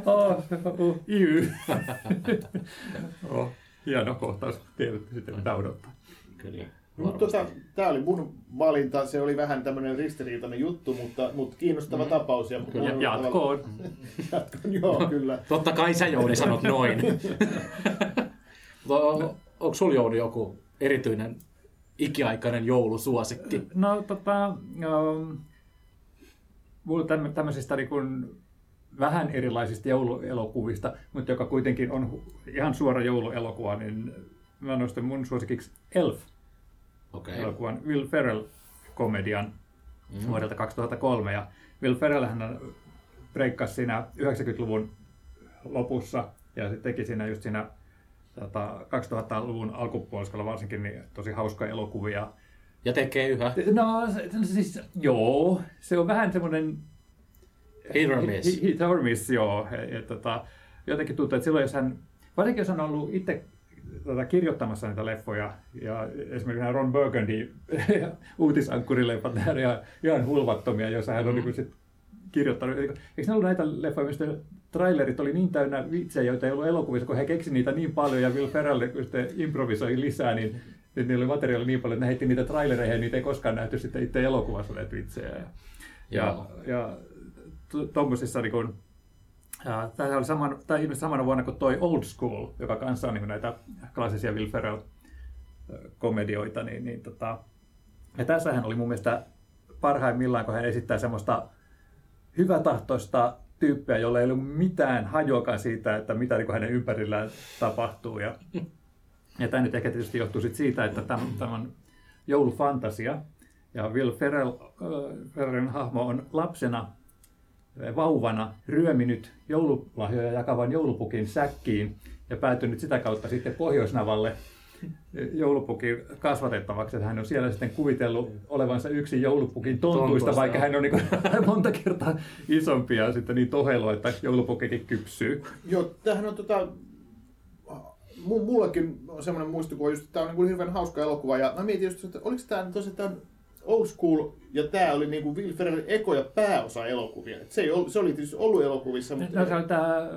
Speaker 3: oh, oh, iy. oh, hieno kohtaus. Tiedätte sitten mitä odottaa.
Speaker 2: Kyllä.
Speaker 4: Mutta tota, tämä oli mun valinta, se oli vähän tämmöinen ristiriitainen juttu, mutta, mutta kiinnostava tapaus. Ja,
Speaker 3: Ja jatkoon.
Speaker 4: Jatkoon, joo, kyllä.
Speaker 2: Totta kai sä Jouni sanot noin. Onko sulla Jouni joku erityinen ikiaikainen joulusuosikki?
Speaker 3: No tota, um, mulla tämmö, tämmöisistä niin kuin vähän erilaisista jouluelokuvista, mutta joka kuitenkin on ihan suora jouluelokuva, niin mä nostan mun suosikiksi Elf.
Speaker 2: Okei.
Speaker 3: elokuvan Will Ferrell-komedian mm. vuodelta 2003. Ja Will Ferrell hän breikkasi siinä 90-luvun lopussa ja sitten teki siinä just siinä tota, 2000-luvun alkupuoliskolla varsinkin niin tosi hauskoja elokuvia.
Speaker 2: Ja tekee yhä.
Speaker 3: No siis, joo, se on vähän semmoinen
Speaker 2: Hit or miss.
Speaker 3: Hit or miss, joo. Ja, tota, jotenkin tuntuu, että silloin jos hän, varsinkin jos hän on ollut itse tota, kirjoittamassa niitä leffoja, ja esimerkiksi nämä Ron Burgundy uutisankkurileffat, nämä on ihan, ihan hulvattomia, joissa hän on mm. niin sit kirjoittanut. Eikö ne ollut näitä leffoja, mistä trailerit oli niin täynnä vitsejä, joita ei ollut elokuvissa, kun he keksi niitä niin paljon ja Will Ferrell kun sitten improvisoi lisää, niin nyt niillä oli materiaalia niin paljon, että ne heitti niitä trailereihin ja niitä ei koskaan nähty sitten itse elokuvassa näitä vitsejä. Ja, ja, ja tuommoisissa niin kuin, ja tämä oli saman, tämä ilmeisesti samana vuonna kuin toi Old School, joka kanssa on niin näitä klassisia Will Ferrell-komedioita. Niin, niin, tota, ja tässähän oli mun mielestä parhaimmillaan, kun hän esittää semmoista hyvätahtoista tyyppiä, jolla ei ole mitään hajoakaan siitä, että mitä niin hänen ympärillään tapahtuu. Ja, ja tämä nyt ehkä tietysti johtuu siitä, että tämä, on joulufantasia. Ja Will Ferrell, äh, Ferrellin hahmo on lapsena vauvana ryöminyt joululahjoja jakavan joulupukin säkkiin ja päätynyt sitä kautta sitten Pohjoisnavalle joulupukin kasvatettavaksi. Että hän on siellä sitten kuvitellut olevansa yksi joulupukin tontuista,
Speaker 2: Tontuista,
Speaker 3: vaikka hän on niin kuin monta kertaa isompi ja sitten niin tohelo, että joulupukikin kypsyy.
Speaker 4: Joo, tämähän on tota, mu- mullakin on semmoinen muistikuva, just, että tämä on niin hirveän hauska elokuva. Ja mä mietin just, että oliko tämä tosiaan tämä Old School, ja tämä oli niin kuin Will Ferrellin ekoja pääosa elokuvia. Et se, ei ollut, se oli tietysti ollut elokuvissa, mutta...
Speaker 3: No, se on tämä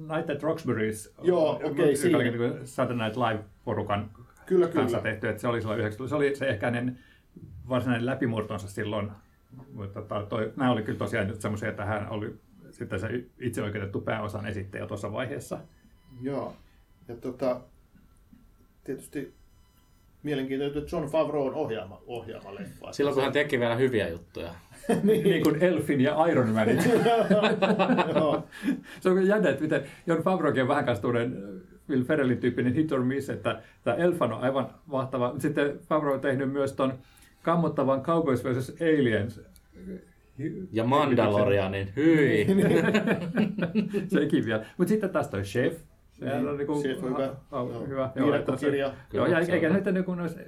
Speaker 3: Night at Roxbury's,
Speaker 4: Joo, okei,
Speaker 3: joka
Speaker 4: siinä.
Speaker 3: oli niin Saturday Night Live-porukan
Speaker 4: Kyllä,
Speaker 3: kanssa
Speaker 4: kyllä.
Speaker 3: tehty, että se oli silloin 90 Se oli se ehkä hänen varsinainen läpimurtonsa silloin, mutta tota, toi, nämä oli kyllä tosiaan nyt semmoisia, että hän oli sitten se itse oikeutettu pääosan esittäjä tuossa vaiheessa.
Speaker 4: Joo. Ja tota, tietysti mielenkiintoinen, että John Favreau on ohjaama, ohjaama leffa.
Speaker 2: Silloin kun hän teki vielä hyviä juttuja.
Speaker 3: niin kuin Elfin ja Iron Manin.
Speaker 4: Joo.
Speaker 3: se on jännä, että miten John Favreaukin on vähän kanssa tuollainen Will Ferrellin tyyppinen hit or miss, että tämä Elfan on aivan mahtava. Sitten Favreau on tehnyt myös ton kammottavan Cowboys vs. Aliens.
Speaker 2: Ja Mandalorianin, hyi.
Speaker 3: Sekin vielä. Mutta sitten taas toi Chef. Sehän on niinku,
Speaker 4: hyvä.
Speaker 3: ha- ha-
Speaker 4: Joo.
Speaker 3: hyvä.
Speaker 4: Viidakkokirja.
Speaker 3: Joo,
Speaker 2: Kyllä,
Speaker 3: ja
Speaker 2: se
Speaker 3: eikä nyt niin kuin noissa...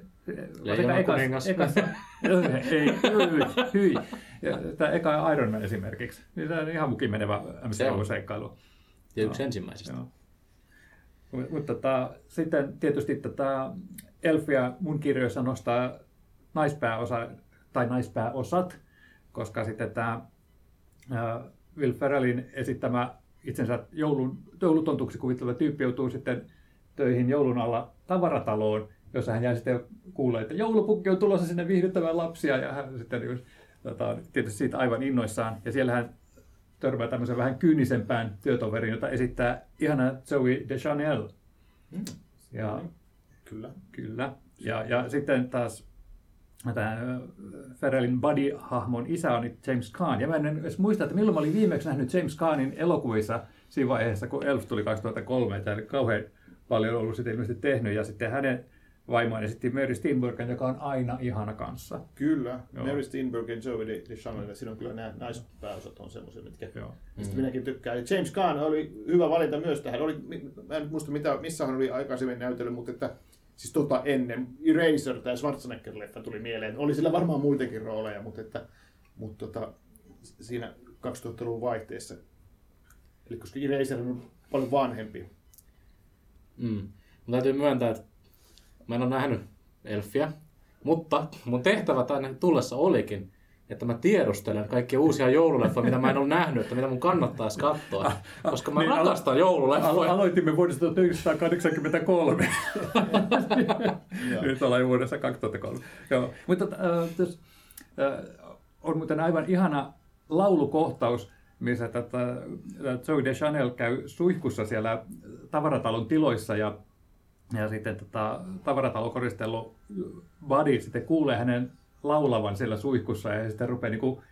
Speaker 2: Leijonan
Speaker 3: ekas-
Speaker 2: kuningas.
Speaker 3: ekas- ei, hyi, hyi. Tämä eka Iron Man esimerkiksi. Niin se on ihan mukin menevä
Speaker 2: Se on.
Speaker 3: MCU-seikkailu.
Speaker 2: Ja yksi ensimmäisistä.
Speaker 3: Joo. Mut- Mutta tota, sitten tietysti tätä Elfia mun kirjoissa nostaa naispääosa tai naispääosat, koska sitten tämä Will Ferrellin esittämä itsensä joulun, joulutontuksi kuvitteleva tyyppi joutuu sitten töihin joulun alla tavarataloon, jossa hän jää sitten kuulee, että joulupukki on tulossa sinne viihdyttämään lapsia ja hän sitten niin, tota, tietysti siitä aivan innoissaan. Ja siellä hän törmää tämmöisen vähän kyynisempään työtoveriin, jota esittää ihana Zoe Deschanel. Ja
Speaker 4: Kyllä.
Speaker 3: Kyllä. Ja, ja sitten taas tämä Ferrellin buddy-hahmon isä on nyt James Caan. Ja mä en edes muista, että milloin mä olin viimeksi nähnyt James Caanin elokuvissa siinä vaiheessa, kun Elf tuli 2003. Tämä ei kauhean paljon ollut sitä ilmeisesti tehnyt. Ja sitten hänen vaimoaan esitti Mary Steenburgen, joka on aina ihana kanssa.
Speaker 4: Kyllä.
Speaker 3: Joo.
Speaker 4: Mary Steenburg ja Zoe de, de Chanel, siinä on kyllä nämä naispääosat on semmoisia, mitkä
Speaker 3: Joo.
Speaker 4: mistä minäkin tykkään. Ja James Caan oli hyvä valinta myös tähän. Oli, mä en muista, mitä, missä hän oli aikaisemmin näytellyt, mutta että siis tota ennen Eraser tai Schwarzenegger-leffa tuli mieleen. Oli sillä varmaan muitakin rooleja, mutta, että, mutta tota, siinä 2000-luvun vaihteessa. Eli koska Eraser on paljon vanhempi.
Speaker 2: Mm. Mun täytyy myöntää, että mä en ole nähnyt Elfiä, mutta mun tehtävä tänne tullessa olikin, että mä tiedustelen kaikkia uusia joululeffoja, mitä mä en ole nähnyt, että mitä mun kannattaisi katsoa. Koska mä
Speaker 3: Niin, alo-
Speaker 2: rakastan
Speaker 3: Alo-
Speaker 2: joululeffoja.
Speaker 3: aloitimme vuodesta 1983. Nyt ollaan jo vuodessa 2003. Joo. Mutta äh, tos, äh, on muuten aivan ihana laulukohtaus, missä tätä, tätä Zoe Deschanel käy suihkussa siellä tavaratalon tiloissa ja, ja sitten tätä tavaratalokoristelu Buddy sitten kuulee hänen laulavan siellä suihkussa ja sitten rupeaa niinku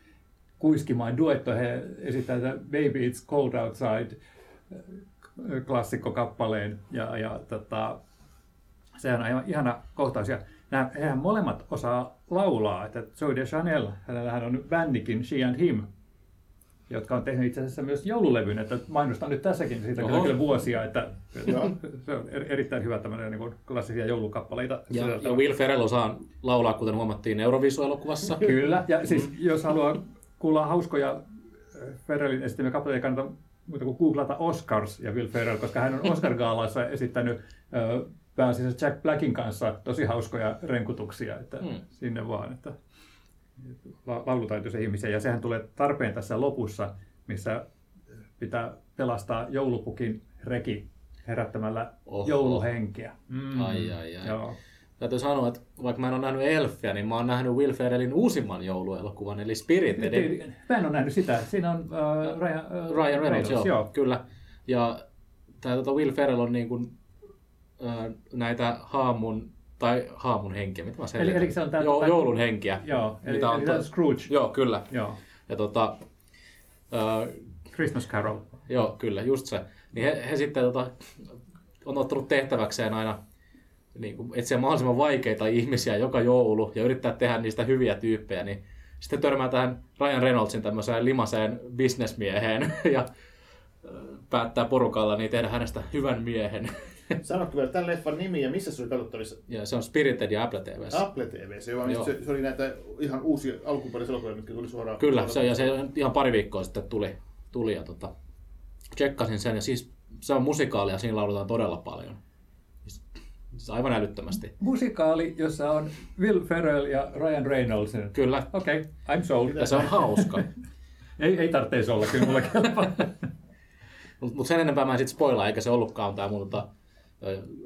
Speaker 3: kuiskimaan duetto. He esittää tätä Baby It's Cold Outside klassikkokappaleen ja, ja tota, sehän on aivan ihana kohtaus. Ja nämä, hehän molemmat osaa laulaa. Että Zoe Deschanel, hänellähän on bändikin She and Him, jotka on tehnyt itse asiassa myös joululevyn, että mainostan nyt tässäkin, siitä
Speaker 2: Oho.
Speaker 3: kyllä vuosia, että se on er- erittäin hyvä tämmöinen niin klassisia joulukappaleita.
Speaker 2: Ja, ja Will Ferrell osaa laulaa, kuten huomattiin Eurovisu-elokuvassa.
Speaker 3: Kyllä, ja siis jos haluaa kuulla hauskoja äh, Ferrellin esittämiä kappaleita, ei kannata muuta kuin googlata Oscars ja Will Ferrell, koska hän on Oscar-gaalaissa esittänyt äh, pääasiassa Jack Blackin kanssa tosi hauskoja renkutuksia, että
Speaker 2: Mm.
Speaker 3: sinne vaan, että laulutaitoisia ihmisiä. Ja sehän tulee tarpeen tässä lopussa, missä pitää pelastaa joulupukin reki herättämällä
Speaker 2: Oho.
Speaker 3: jouluhenkeä. Mm.
Speaker 2: Ai, ai, ai.
Speaker 3: Joo.
Speaker 2: Täytyy sanoa, että vaikka mä en ole nähnyt Elfiä, niin mä oon nähnyt Will Ferrellin uusimman jouluelokuvan, eli Spirited.
Speaker 3: Mä en ole nähnyt sitä. Siinä on äh, Ryan, äh,
Speaker 2: Ryan Reynolds, joo,
Speaker 3: joo.
Speaker 2: kyllä. Ja tämä tota Will Ferrell on niin kuin, äh, näitä haamun, tai haamun henkiä, mitä mä
Speaker 3: Eli- eli se on tää-
Speaker 2: jo, joulun henkiä.
Speaker 3: Joo, eli,
Speaker 2: mitä on
Speaker 3: eli tämä
Speaker 2: to-
Speaker 3: Scrooge.
Speaker 2: Joo, kyllä.
Speaker 3: Joo.
Speaker 2: Ja tota, äh,
Speaker 3: Christmas Carol.
Speaker 2: Joo, kyllä, just se. Niin he, he sitten tota, on ottanut tehtäväkseen aina niin kuin etsiä mahdollisimman vaikeita ihmisiä joka joulu ja yrittää tehdä niistä hyviä tyyppejä, niin sitten törmää tähän Ryan Reynoldsin tämmöiseen limaseen bisnesmieheen ja päättää porukalla niin tehdä hänestä hyvän miehen.
Speaker 4: Sanotko vielä tämän leffan nimi ja missä se oli katsottavissa?
Speaker 2: Ja se on Spirited ja Apple TVssä.
Speaker 4: Apple TV, se, on,
Speaker 2: Joo.
Speaker 4: se, se oli näitä ihan uusia alkuperäisiä elokuvia, mitkä tuli suoraan.
Speaker 2: Kyllä, se, ja se ihan pari viikkoa sitten tuli, tuli ja tota, tsekkasin sen ja siis se on musikaali ja siinä lauletaan todella paljon. Siis, siis aivan älyttömästi.
Speaker 3: Musikaali, jossa on Will Ferrell ja Ryan Reynolds.
Speaker 2: Kyllä,
Speaker 3: Okei, okay, I'm sold.
Speaker 2: ja se on hauska.
Speaker 3: Ei, ei tarvitse olla, kyllä mulle kelpaa.
Speaker 2: Mutta mut sen enempää mä en sit spoilaa, eikä se ollutkaan tämä mun tota,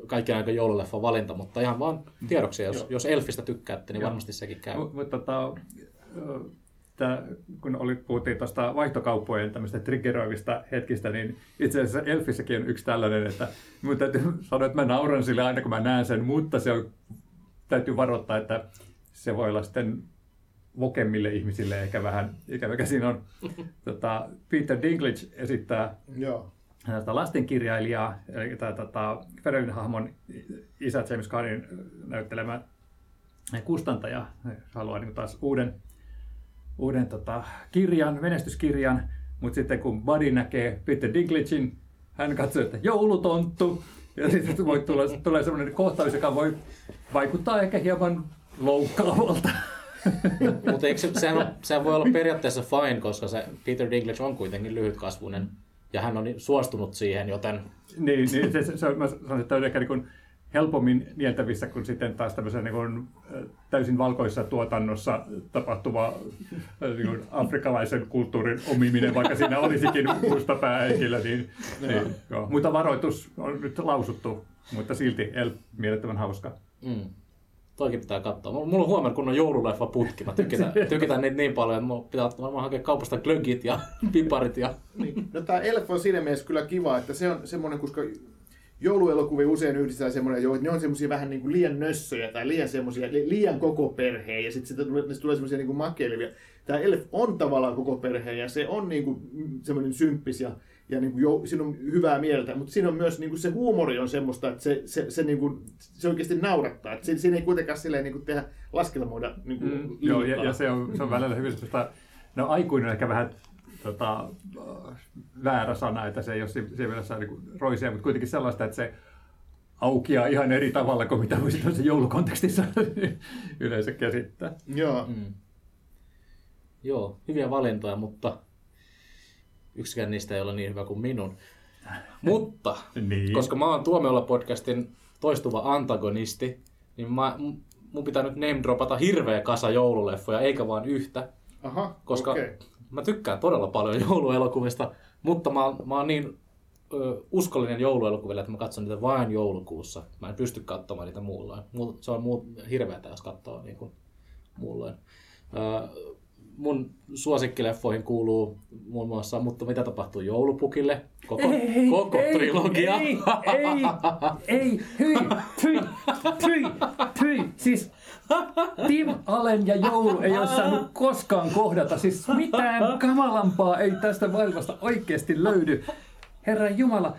Speaker 2: kaikkien aikojen joululeffan valinta, mutta ihan vaan tiedoksi, jos,
Speaker 4: Joo.
Speaker 2: jos Elfistä tykkäätte, niin
Speaker 3: Joo.
Speaker 2: varmasti sekin käy.
Speaker 3: Mutta tota, tää, kun oli, puhuttiin tuosta vaihtokauppojen tämmöistä triggeroivista hetkistä, niin itse asiassa Elfissäkin on yksi tällainen, että mun täytyy sanoa, että mä nauran sille aina kun mä näen sen, mutta se on täytyy varoittaa, että se voi olla sitten vokemmille ihmisille ehkä vähän ikävä. Siinä on tota, Peter Dinklage esittää
Speaker 4: Joo.
Speaker 3: Tätä lastenkirjailijaa, eli tämä tota, Ferenin hahmon isä James Caanin näyttelemä kustantaja. Haluaa niin taas uuden, uuden tota, kirjan, menestyskirjan, mutta sitten kun Buddy näkee Peter Dinklagein, hän katsoo, että joulutonttu, ja sitten voi tulla, tulee sellainen kohtaus, joka voi vaikuttaa ehkä hieman loukkaavalta.
Speaker 2: Mutta sehän, sehän voi olla periaatteessa fine, koska se Peter Dinklage on kuitenkin lyhytkasvuinen ja hän on suostunut siihen, joten
Speaker 3: niin, niin se, se, se, on- mä sanoisin, että on ehkä niin kuin helpommin nieltävissä kuin sitten taas tämmöisen niin kuin, täysin valkoisessa tuotannossa tapahtuva niin kuin afrikkalaisen kulttuurin omiminen, vaikka siinä olisikin musta päähenkilö. Niin, niin, joo. Mutta varoitus on nyt lausuttu, mutta silti El mielettömän hauska.
Speaker 2: mm, toikin pitää katsoa. Mulla on huomenna kun on joululeffa putki. Mä tykitän, tykitän niitä niin paljon, että mulla pitää varmaan hakea kaupasta glögit ja piparit. Ja...
Speaker 4: No tämä Elf on siinä mielessä kyllä kiva, että se on semmoinen, koska jouluelokuvia usein yhdistetään semmoinen, että ne on semmoisia vähän niin kuin liian nössöjä tai liian semmoisia, li- liian koko perheen ja sitten tulee, niistä tulee semmoisia niin kuin makeilevia. Tämä Elf on tavallaan koko perheen ja se on niin kuin semmoinen symppis ja, ja niin kuin jo, siinä on hyvää mieltä, mutta siinä on myös niin kuin se huumori on semmoista, että se, se, se, niin kuin, se oikeasti naurattaa. Että siinä, siinä ei kuitenkaan silleen niin kuin tehdä laskelmoida niin kuin
Speaker 3: Mm, joo, ja, ja se, on, se on välillä hyvin semmoista, no aikuinen ehkä vähän tota, väärä sana, että se ei ole siinä mielessä niin kuin roisia, mutta kuitenkin sellaista, että se aukeaa ihan eri tavalla kuin mitä voisi tuossa joulukontekstissa yleensä käsittää.
Speaker 4: Joo.
Speaker 2: Mm. Joo, hyviä valintoja, mutta yksikään niistä ei ole niin hyvä kuin minun. Mutta,
Speaker 3: Niin.
Speaker 2: koska mä oon Tuomiolla podcastin toistuva antagonisti, niin mä, mun pitää nyt name dropata hirveä kasa joululeffoja, eikä vaan yhtä.
Speaker 4: Aha,
Speaker 2: Koska
Speaker 4: okei.
Speaker 2: mä tykkään todella paljon jouluelokuvista, mutta mä, mä oon niin ö, uskollinen jouluelokuville, että mä katson niitä vain joulukuussa. Mä en pysty katsomaan niitä muulloin. Se on muu, hirveätä, jos katsoo niin kuin muulloin. Ö, mun suosikkileffoihin kuuluu muun muassa Mutta mitä tapahtuu joulupukille? Koko, koko trilogia.
Speaker 3: Ei, ei, ei, hyi, hyi, hyi, hyi. Siis Tim Allen ja joulu ei ole saanut koskaan kohdata. Siis mitään kamalampaa ei tästä maailmasta oikeasti löydy. Herra Jumala,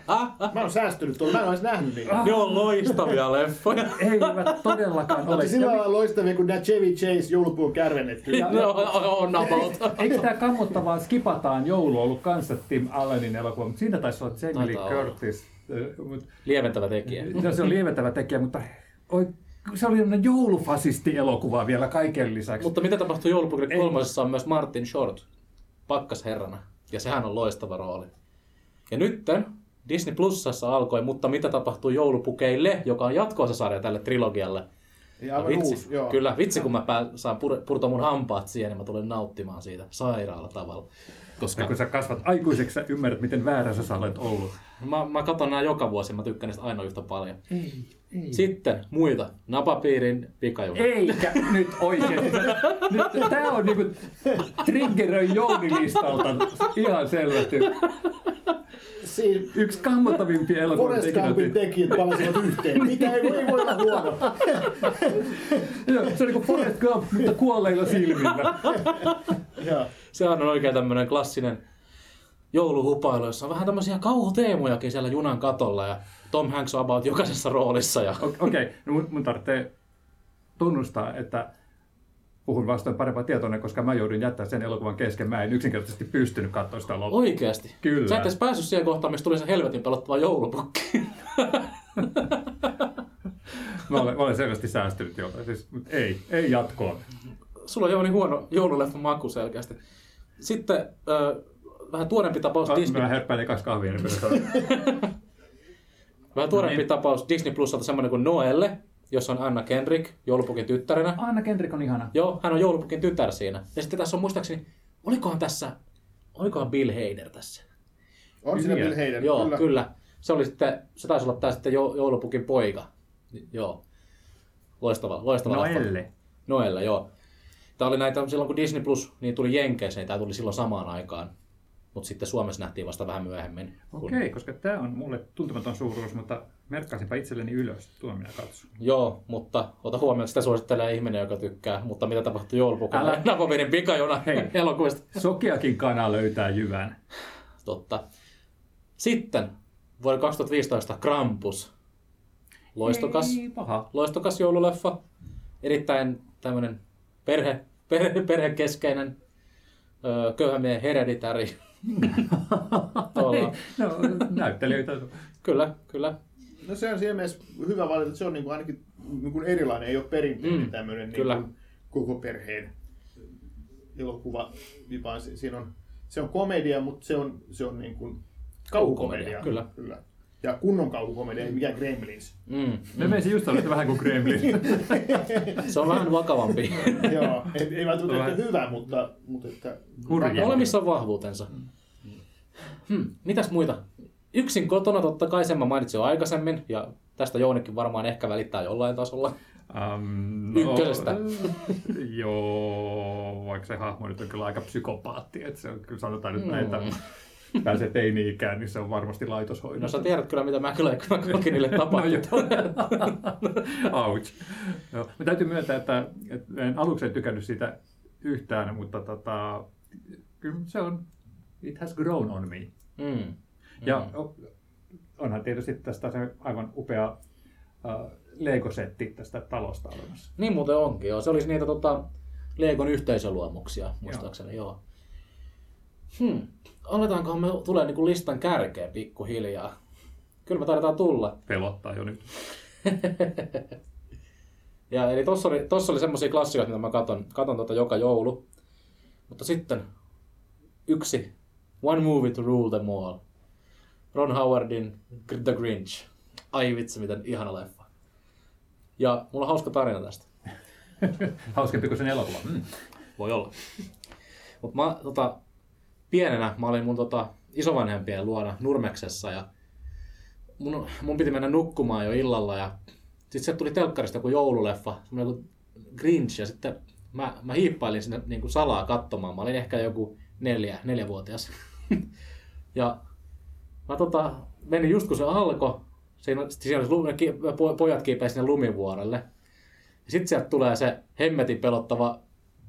Speaker 4: Mä oon säästynyt tuolla, mä en edes nähnyt niitä.
Speaker 2: Ne on loistavia leffoja.
Speaker 3: eivät todellakaan ole.
Speaker 4: Mutta sillä lailla loistavia kuin nämä Chevy Chase joulupuun kärvennetty.
Speaker 2: No, on about.
Speaker 3: Eikö tämä kammottavaa skipataan joulu ollut kanssa Tim Allenin elokuva, mutta siinä taisi olla Jamie Lee. Curtis. Mut-
Speaker 2: Lieventävä tekijä.
Speaker 3: No, se on lieventävä tekijä, mutta oi, se oli sellainen joulufasisti-elokuva vielä kaiken lisäksi.
Speaker 2: Mutta mitä tapahtuu joulupukille kolmosessa on myös Martin Short pakkasherrana. Ja sehän on loistava rooli. Ja nytten Disney Plusassa alkoi, mutta mitä tapahtuu joulupukeille, joka on jatkoosa sarja tälle trilogialle.
Speaker 4: Ja aivan
Speaker 2: vitsi,
Speaker 4: uusi, joo.
Speaker 2: Kyllä, vitsi kun mä pää, saan pur, purtaa mun hampaat siihen, niin mä tulen nauttimaan siitä sairaalla tavalla.
Speaker 3: Ja
Speaker 2: Koska
Speaker 3: kun sä kasvat aikuiseksi, sä ymmärrät, miten väärässä sä olet ollut.
Speaker 2: mä, mä katson nämä joka vuosi ja mä tykkään niistä aina yhtä paljon.
Speaker 3: Ei, ei.
Speaker 2: Sitten muita. Napapiirin pikajuna.
Speaker 3: Eikä nyt oikein. Nyt, tää on niinku triggeröi joululistalta ihan selvästi.
Speaker 4: Siinä
Speaker 3: Yksi kammottavimpia elokuvia.
Speaker 4: Forrest Gumpin tekijät palasivat yhteen. Mitä ei, ei voi olla huono.
Speaker 3: Joo, Se on niinku Forrest Gump, mutta kuolleilla silmillä.
Speaker 4: Joo.
Speaker 2: Sehän on oikein tämmöinen klassinen jouluhupailu, jossa on vähän tämmöisiä kauhuteemojakin siellä junan katolla ja Tom Hanks on about jokaisessa roolissa. Ja...
Speaker 3: Okei, okay. no mun, mun tarvitsee tunnustaa, että puhun vastoin parempaa tietoa, koska mä joudun jättämään sen elokuvan kesken. Mä en yksinkertaisesti pystynyt katsoa sitä loppuun.
Speaker 2: Oikeasti.
Speaker 3: Kyllä.
Speaker 2: Sä et edes päässyt siihen kohtaan, missä tuli se helvetin pelottava joulupukki.
Speaker 3: Mä olen, mä olen selvästi säästynyt joltain. Siis, mut ei, ei jatkoa.
Speaker 2: Sulla on jo niin huono joululeffa maku selkeästi. Sitten äh, vähän tuorempi tapaus Disney,
Speaker 3: Mä herppäilen kaksi kahvia, niin
Speaker 2: vähän tuorempi
Speaker 3: niin.
Speaker 2: tapaus Disney Plusalta semmoinen kuin Noelle, jossa on Anna Kendrick joulupukin tyttärenä.
Speaker 3: Anna Kendrick on ihana.
Speaker 2: Joo, hän on joulupukin tytär siinä. Ja sitten tässä on muistaakseni, olikohan tässä, olikohan Bill Hader tässä?
Speaker 4: On siinä. Bill Hader.
Speaker 2: Joo, kyllä. kyllä. Se, oli sitten, se taisi olla tämä sitten jo, joulupukin poika. Joo. Loistava, loistava leffa.
Speaker 3: Noelle.
Speaker 2: Noelle, joo. Tämä oli näitä, silloin kun Disney Plus niin tuli Jenkeissä, niin tämä tuli silloin samaan aikaan. Mutta sitten Suomessa nähtiin vasta vähän myöhemmin. kun-
Speaker 3: Okei, koska tämä on mulle tuntematon suuruus, mutta merkkasinpa itselleni ylös. Tuo minä katson.
Speaker 2: Joo, mutta ota huomioon, että sitä suosittelee ihminen, joka tykkää. Mutta mitä tapahtui joulupukalla?
Speaker 3: Älä-
Speaker 2: Napovenin pikajuna
Speaker 3: Hei.
Speaker 2: elokuvista.
Speaker 3: Sokeakin kana löytää jyvän.
Speaker 2: Totta. Sitten vuoden 2015 Krampus. Loistokas,
Speaker 3: Ei paha.
Speaker 2: loistokas joululeffa. Erittäin tämmöinen perhe, perhe, perhekeskeinen öö, köyhän miehen hereditary. Tuolla.
Speaker 3: no, näyttelijöitä.
Speaker 2: Kyllä, kyllä.
Speaker 4: No se on siinä mielessä hyvä valita, että se on niin kuin ainakin niin kuin erilainen, ei ole perinteinen
Speaker 2: Mm,
Speaker 4: mm, tämmöinen niin
Speaker 2: kyllä.
Speaker 4: kuin koko perheen elokuva, vaan se, siinä on, se on komedia, mutta se on, se on niin kuin kauhukomedia.
Speaker 2: Kyllä.
Speaker 4: kyllä. Ja kunnon kauhukomedia, ei mikään Gremlins.
Speaker 2: Mm.
Speaker 3: Me menisin just että vähän kuin Gremlin.
Speaker 2: Se on vähän vakavampi.
Speaker 4: Joo, ei, ei välttämättä
Speaker 3: Vähän-
Speaker 4: että hyvä, mutta, mutta että...
Speaker 3: Hurja.
Speaker 2: Molemmissa on vahvuutensa. Hmm. Mitäs muita? Yksin kotona totta kai sen mä mainitsin jo aikaisemmin, ja tästä Jounikin varmaan ehkä välittää jollain tasolla.
Speaker 3: Um,
Speaker 2: Ykkösestä.
Speaker 3: joo, vaikka se hahmo nyt on kyllä aika psykopaatti, että se on, kyllä sanotaan nyt
Speaker 2: Mm.
Speaker 3: Pääsee teini-ikään, niin se on varmasti laitoshoidossa.
Speaker 2: No sä tiedät kyllä, mitä mä kyllä mä kokin niille
Speaker 3: No
Speaker 2: tapahtui.
Speaker 3: joo. Ouch. Joo. Mä täytyy myöntää, että, että en aluksi en tykännyt siitä yhtään, mutta tota, kyllä se on, it has grown on me.
Speaker 2: mm.
Speaker 3: Ja o- onhan tietysti tästä se aivan upea uh, Lego-setti tästä talosta olemassa.
Speaker 2: Niin muuten onkin, joo. Se olisi niitä tota, Legon yhteisöluomuksia, muistaakseni, joo. Hmm. Aletaankohan me tulee niinku listan kärkeen pikkuhiljaa? Kyllä me taidetaan tulla.
Speaker 3: Pelottaa jo nyt.
Speaker 2: Ja eli tossa oli, tossa oli semmosia klassikoita, mitä mä katon, katon tota joka joulu. Mutta sitten yksi One Movie to Rule Them All. Ron Howardin The Grinch. Ai vitsi, miten ihana leffa. Ja mulla on hauska tarina tästä.
Speaker 3: Hauskempi kuin sen elokuva. Mm.
Speaker 2: Voi olla. Mut mä tota, pienenä mä olin mun tota, isovanhempien luona Nurmeksessa ja mun, mun piti mennä nukkumaan jo illalla ja sitten se tuli telkkarista joku joululeffa, semmoinen joku Grinch ja sitten mä, mä hiippailin sinne niin kuin salaa katsomaan. Mä olin ehkä joku neljä, neljävuotias. ja mä tota, menin just kun se alkoi, siinä, siinä oli lumi, pojat kiipeä sinne lumivuorelle. Ja sitten sieltä tulee se hemmetin pelottava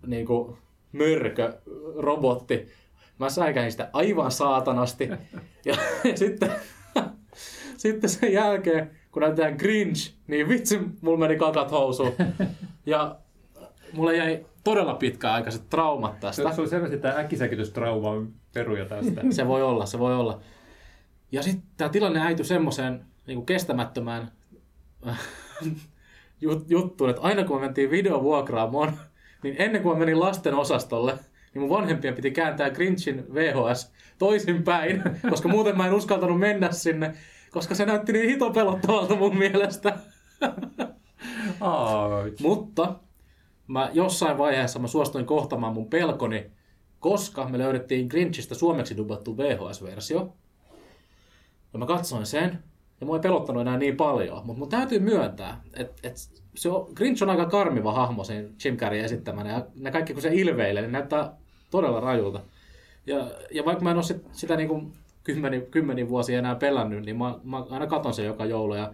Speaker 2: niin kuin, mörkö, robotti. Mä säikäin sitä aivan saatanasti. Ja, ja sitten, sitten sen jälkeen, kun näytetään Grinch, niin vitsi, mulla meni kakat housuun. Ja mulle jäi todella pitkäaikaiset traumat
Speaker 3: Se,
Speaker 2: tästä.
Speaker 3: se on selvästi tämä äkkisäkitystrauman peruja tästä.
Speaker 2: Se voi olla, se voi olla. Ja sitten tämä tilanne äityi semmoiseen niin kestämättömään jut- juttuun, että aina kun me mentiin videovuokraamoon, niin ennen kuin mä menin lasten osastolle, niin mun vanhempien piti kääntää Grinchin VHS toisinpäin, koska muuten mä en uskaltanut mennä sinne, koska se näytti niin hito pelottavalta mun mielestä. Mutta mä jossain vaiheessa mä suostuin kohtamaan mun pelkoni, koska me löydettiin Grinchistä suomeksi dubattu VHS-versio. Ja mä katsoin sen, ja mua ei pelottanut enää niin paljon. Mutta mun täytyy myöntää, että et se on, Grinch on aika karmiva hahmo sen Jim Carrey esittämänä. Ja ne kaikki kun se ilveilee, niin näyttää todella rajulta. Ja, ja vaikka mä en ole sit, sitä niin kuin kymmeni, kymmeniä vuosia enää pelännyt, niin mä, mä aina katon sen joka joulu. Ja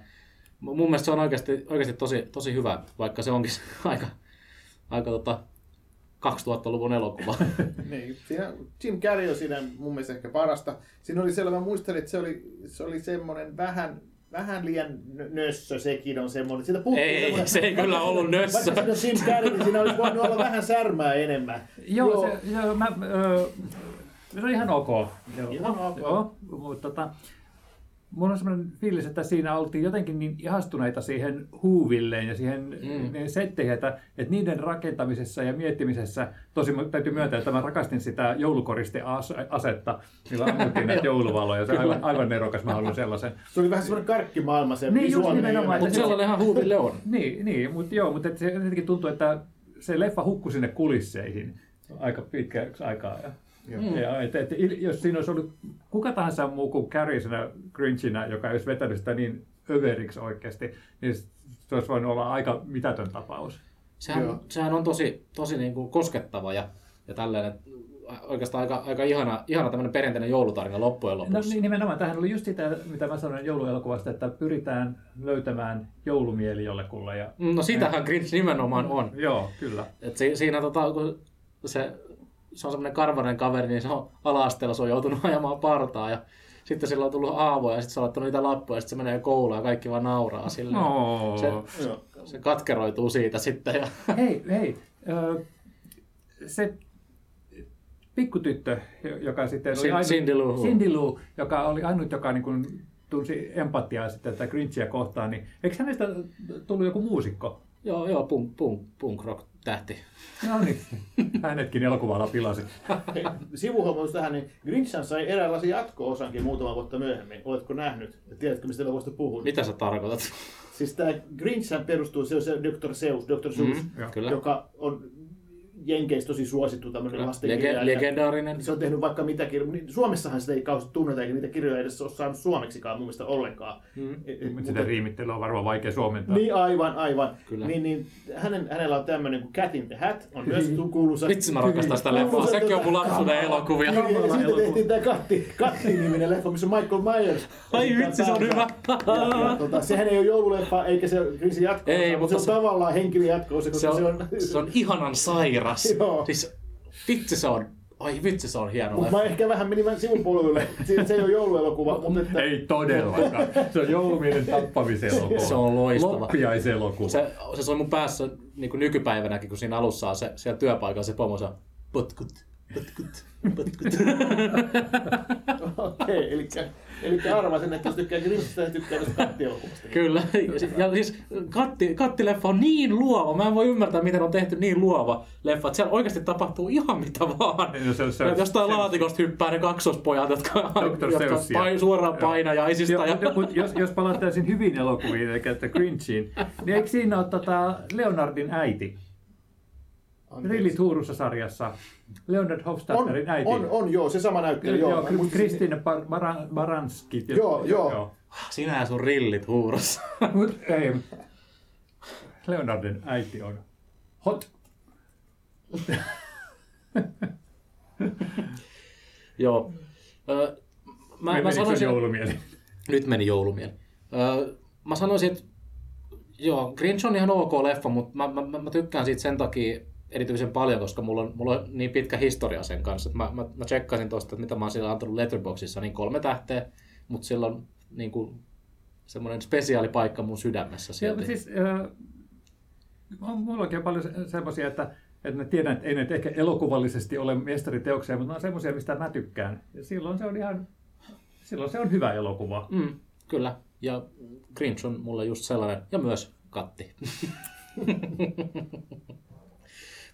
Speaker 2: mun mielestä se on oikeasti, oikeasti tosi, tosi hyvä, vaikka se onkin aika, aika tota 2000-luvun elokuva.
Speaker 4: Niin, siinä Jim Carrey on siinä mun mielestä ehkä parasta. Siinä oli selvä, muistelin, että se oli, se oli semmoinen vähän, vähän liian nö- nössö sekin on semmoinen. Siitä puuttuu
Speaker 2: Ei,
Speaker 4: semmoinen-
Speaker 2: se ei kyllä ollut nössö.
Speaker 4: Vaikka siinä on Jim Carrey, niin siinä olisi voinut olla vähän särmää enemmän.
Speaker 3: Joo, joo. Se, joo mä, ö, se on ihan ok. Joo,
Speaker 4: Ihan ok.
Speaker 3: Joo, mutta tota, mulla on semmoinen fiilis, että siinä oltiin jotenkin niin ihastuneita siihen huuvilleen ja siihen
Speaker 2: Mm.
Speaker 3: setteihin, että, että niiden rakentamisessa ja miettimisessä, tosi täytyy myöntää, että mä rakastin sitä joulukoristeasetta, millä ammuttiin näitä jouluvaloja. Se aivan, aivan nerokas, mä haluan sellaisen.
Speaker 4: Se oli vähän semmoinen karkkimaailma se
Speaker 3: Niin, just
Speaker 4: visuaalinen
Speaker 3: nimenomaan.
Speaker 2: Mutta sellainenhan huuville on.
Speaker 3: Niin, niin mutta joo, mutta se jotenkin tuntuu, että se leffa hukkui sinne kulisseihin aika pitkäksi aikaa. Ja,
Speaker 4: Joo.
Speaker 3: ja et, et, jos siinä olisi ollut kuka tahansa muu kuin siinä Grinchinä, joka olisi vetänyt sitä niin överiksi oikeasti, niin se olisi voinut olla aika mitätön tapaus.
Speaker 2: Sehän,
Speaker 4: Joo.
Speaker 2: sehän on tosi, tosi niin kuin koskettava ja, ja tällainen oikeastaan aika, aika ihana, ihana tämmöinen perinteinen joulutarina loppujen
Speaker 3: No
Speaker 2: lopuksi.
Speaker 3: niin, nimenomaan, tämähän oli just sitä, mitä mä sanoin jouluelokuvasta, että pyritään löytämään joulumieli jollekulle. Ja...
Speaker 2: No sitähän Grinch nimenomaan on.
Speaker 3: Joo, kyllä.
Speaker 2: Et si, siinä tota, kun se, se on semmoinen karvanen kaveri, niin se on ala-asteella, se on joutunut ajamaan partaa ja sitten sillä on tullut aavoja ja sitten se on ottanut niitä lappuja ja sitten se menee kouluun ja kaikki vaan nauraa sille.
Speaker 3: No.
Speaker 2: Se,
Speaker 4: Joo.
Speaker 2: se katkeroituu siitä sitten. Ja...
Speaker 3: Hei, hei. Ö, se pikkutyttö, jo- joka sitten oli ainut,
Speaker 2: Cindy Lou.
Speaker 3: Cindy Lou, joka oli ainut, joka niin kuin tunsi empatiaa sitten tätä Grinchia kohtaan, niin eikö hänestä tullut joku muusikko?
Speaker 2: joo, joo, punk, punk, punk rock tähti.
Speaker 3: No niin, hänetkin elokuvalla pilasi.
Speaker 4: Hei, Sivuhuomautus tähän, niin Grinchhan sai eräänlaisen jatko-osankin muutama vuotta myöhemmin. Oletko nähnyt? Ja tiedätkö, mistä elokuvasta puhun?
Speaker 2: Mitä sä tarkoitat?
Speaker 4: Siis tämä Grinchhän perustuu, se on se Dr. Seuss, Dr. Seuss,
Speaker 2: Mm,
Speaker 4: joka on Jenkeissä tosi suosittu tämmöinen
Speaker 2: Lege-
Speaker 4: lastenkirjailija.
Speaker 2: legendaarinen.
Speaker 4: Se on tehnyt vaikka mitä kirjoja. Niin Suomessahan sitä ei kauheasti tunneta, eikä niitä kirjoja edes ole saanut suomeksikaan mun mielestä ollenkaan.
Speaker 2: Mm.
Speaker 4: Et-
Speaker 3: Mutta sitä riimittelyä on varmaan vaikea suomentaa.
Speaker 4: Niin aivan, aivan.
Speaker 2: Kyllä.
Speaker 4: Niin, niin hänen, hänellä on tämmöinen kuin Cat in the Hat, on myös kuuluisa.
Speaker 2: Vitsi mä rakastan sitä leffaa. Sekin on mun lapsuuden elokuvia.
Speaker 4: Ja, ja sitten
Speaker 3: elokuva.
Speaker 4: tehtiin tämä Katti, Katti-niminen leffa, missä Michael Myers.
Speaker 2: Ai vitsi, se on hyvä.
Speaker 4: Ja, ja, tota, sehän ei ole joululeffa, eikä se kriisi jatko
Speaker 2: Ei,
Speaker 4: mutta
Speaker 2: mutta
Speaker 4: se on tavallaan henkilö jatko koska
Speaker 2: Se on, se on ihanan sairas.
Speaker 4: Joo.
Speaker 2: Siis vitsi se on, ai vitsi se on hieno
Speaker 4: Mutta mä ehkä vähän menin vähän sivupolville. Se, se ei ole jouluelokuva, mutta että...
Speaker 3: Ei todellakaan. Se on joulumielen tappamiselokuva.
Speaker 2: Se on loistava.
Speaker 3: Loppiaiselokuva.
Speaker 2: Se, se soi mun päässä niin kuin nykypäivänäkin, kun siinä alussa on se, siellä työpaikalla se pomo, se on potkut, potkut, potkut.
Speaker 4: Okei, eli, eli arvasin, että jos tykkää Grinchistä, niin tykkää tästä kattielokuvasta.
Speaker 2: Kyllä. Ja siis katti, kattileffa on niin luova. Mä en voi ymmärtää, miten on tehty niin luova leffa. Että siellä oikeasti tapahtuu ihan mitä vaan.
Speaker 3: No se- se-
Speaker 2: Ja Jostain
Speaker 3: se-
Speaker 2: laatikosta hyppää ne kaksospojat, jotka,
Speaker 3: Dr.
Speaker 2: jotka pain, suoraan.
Speaker 3: Jo,
Speaker 2: Ja...
Speaker 3: mutta- mutta jos, jos palattaisiin hyvin elokuviin, eli että Grinchiin, niin eikö siinä ole tota Leonardin äiti? Rilli Tuurussa sarjassa. Leonard
Speaker 4: on,
Speaker 3: Hofstadterin äiti.
Speaker 4: on, on, joo, se sama näyttelijä.
Speaker 3: Joo,
Speaker 4: Joo,
Speaker 3: joo Bar- Baran, Baranski.
Speaker 4: Joo, joo.
Speaker 2: Sinä ja sun rillit huurossa.
Speaker 3: Mut ei. Leonardin äiti on hot.
Speaker 2: Joo. Ö, mä, mä sanoisin,
Speaker 3: joulumieli?
Speaker 2: Nyt meni joulumieli. Mä sanoisin, että joo, Grinch on ihan ok leffa, mutta mä, mä, mä, mä tykkään siitä sen takia erityisen paljon, koska mulla on, mulla on niin pitkä historia sen kanssa. Mä, mä, mä tsekkasin tuosta, että mitä mä oon sillä antanut Letterboxissa, niin kolme tähteä, mutta sillä on niin kuin, semmoinen spesiaali paikka mun sydämessä silti.
Speaker 3: mutta siis, äh, on, mullakin on paljon se- semmoisia, että, että mä tiedän, että ei nyt ehkä elokuvallisesti ole mestariteoksia, mutta ne on semmoisia, mistä mä tykkään. Ja silloin se on ihan, silloin se on hyvä elokuva.
Speaker 2: Mm, kyllä. Ja Grinch on mulle just sellainen, ja myös katti.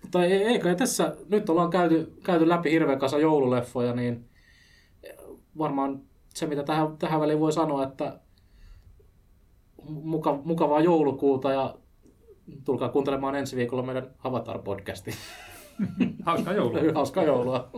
Speaker 2: Mutta ei, ei kai tässä, nyt ollaan käyty, käyty läpi hirveän kanssa joululeffoja, niin varmaan se, mitä tähän, tähän väliin voi sanoa, että muka, mukavaa joulukuuta ja tulkaa kuuntelemaan ensi viikolla meidän Avatar-podcastin.
Speaker 3: Hauskaa joulua.
Speaker 2: Hauskaa joulua.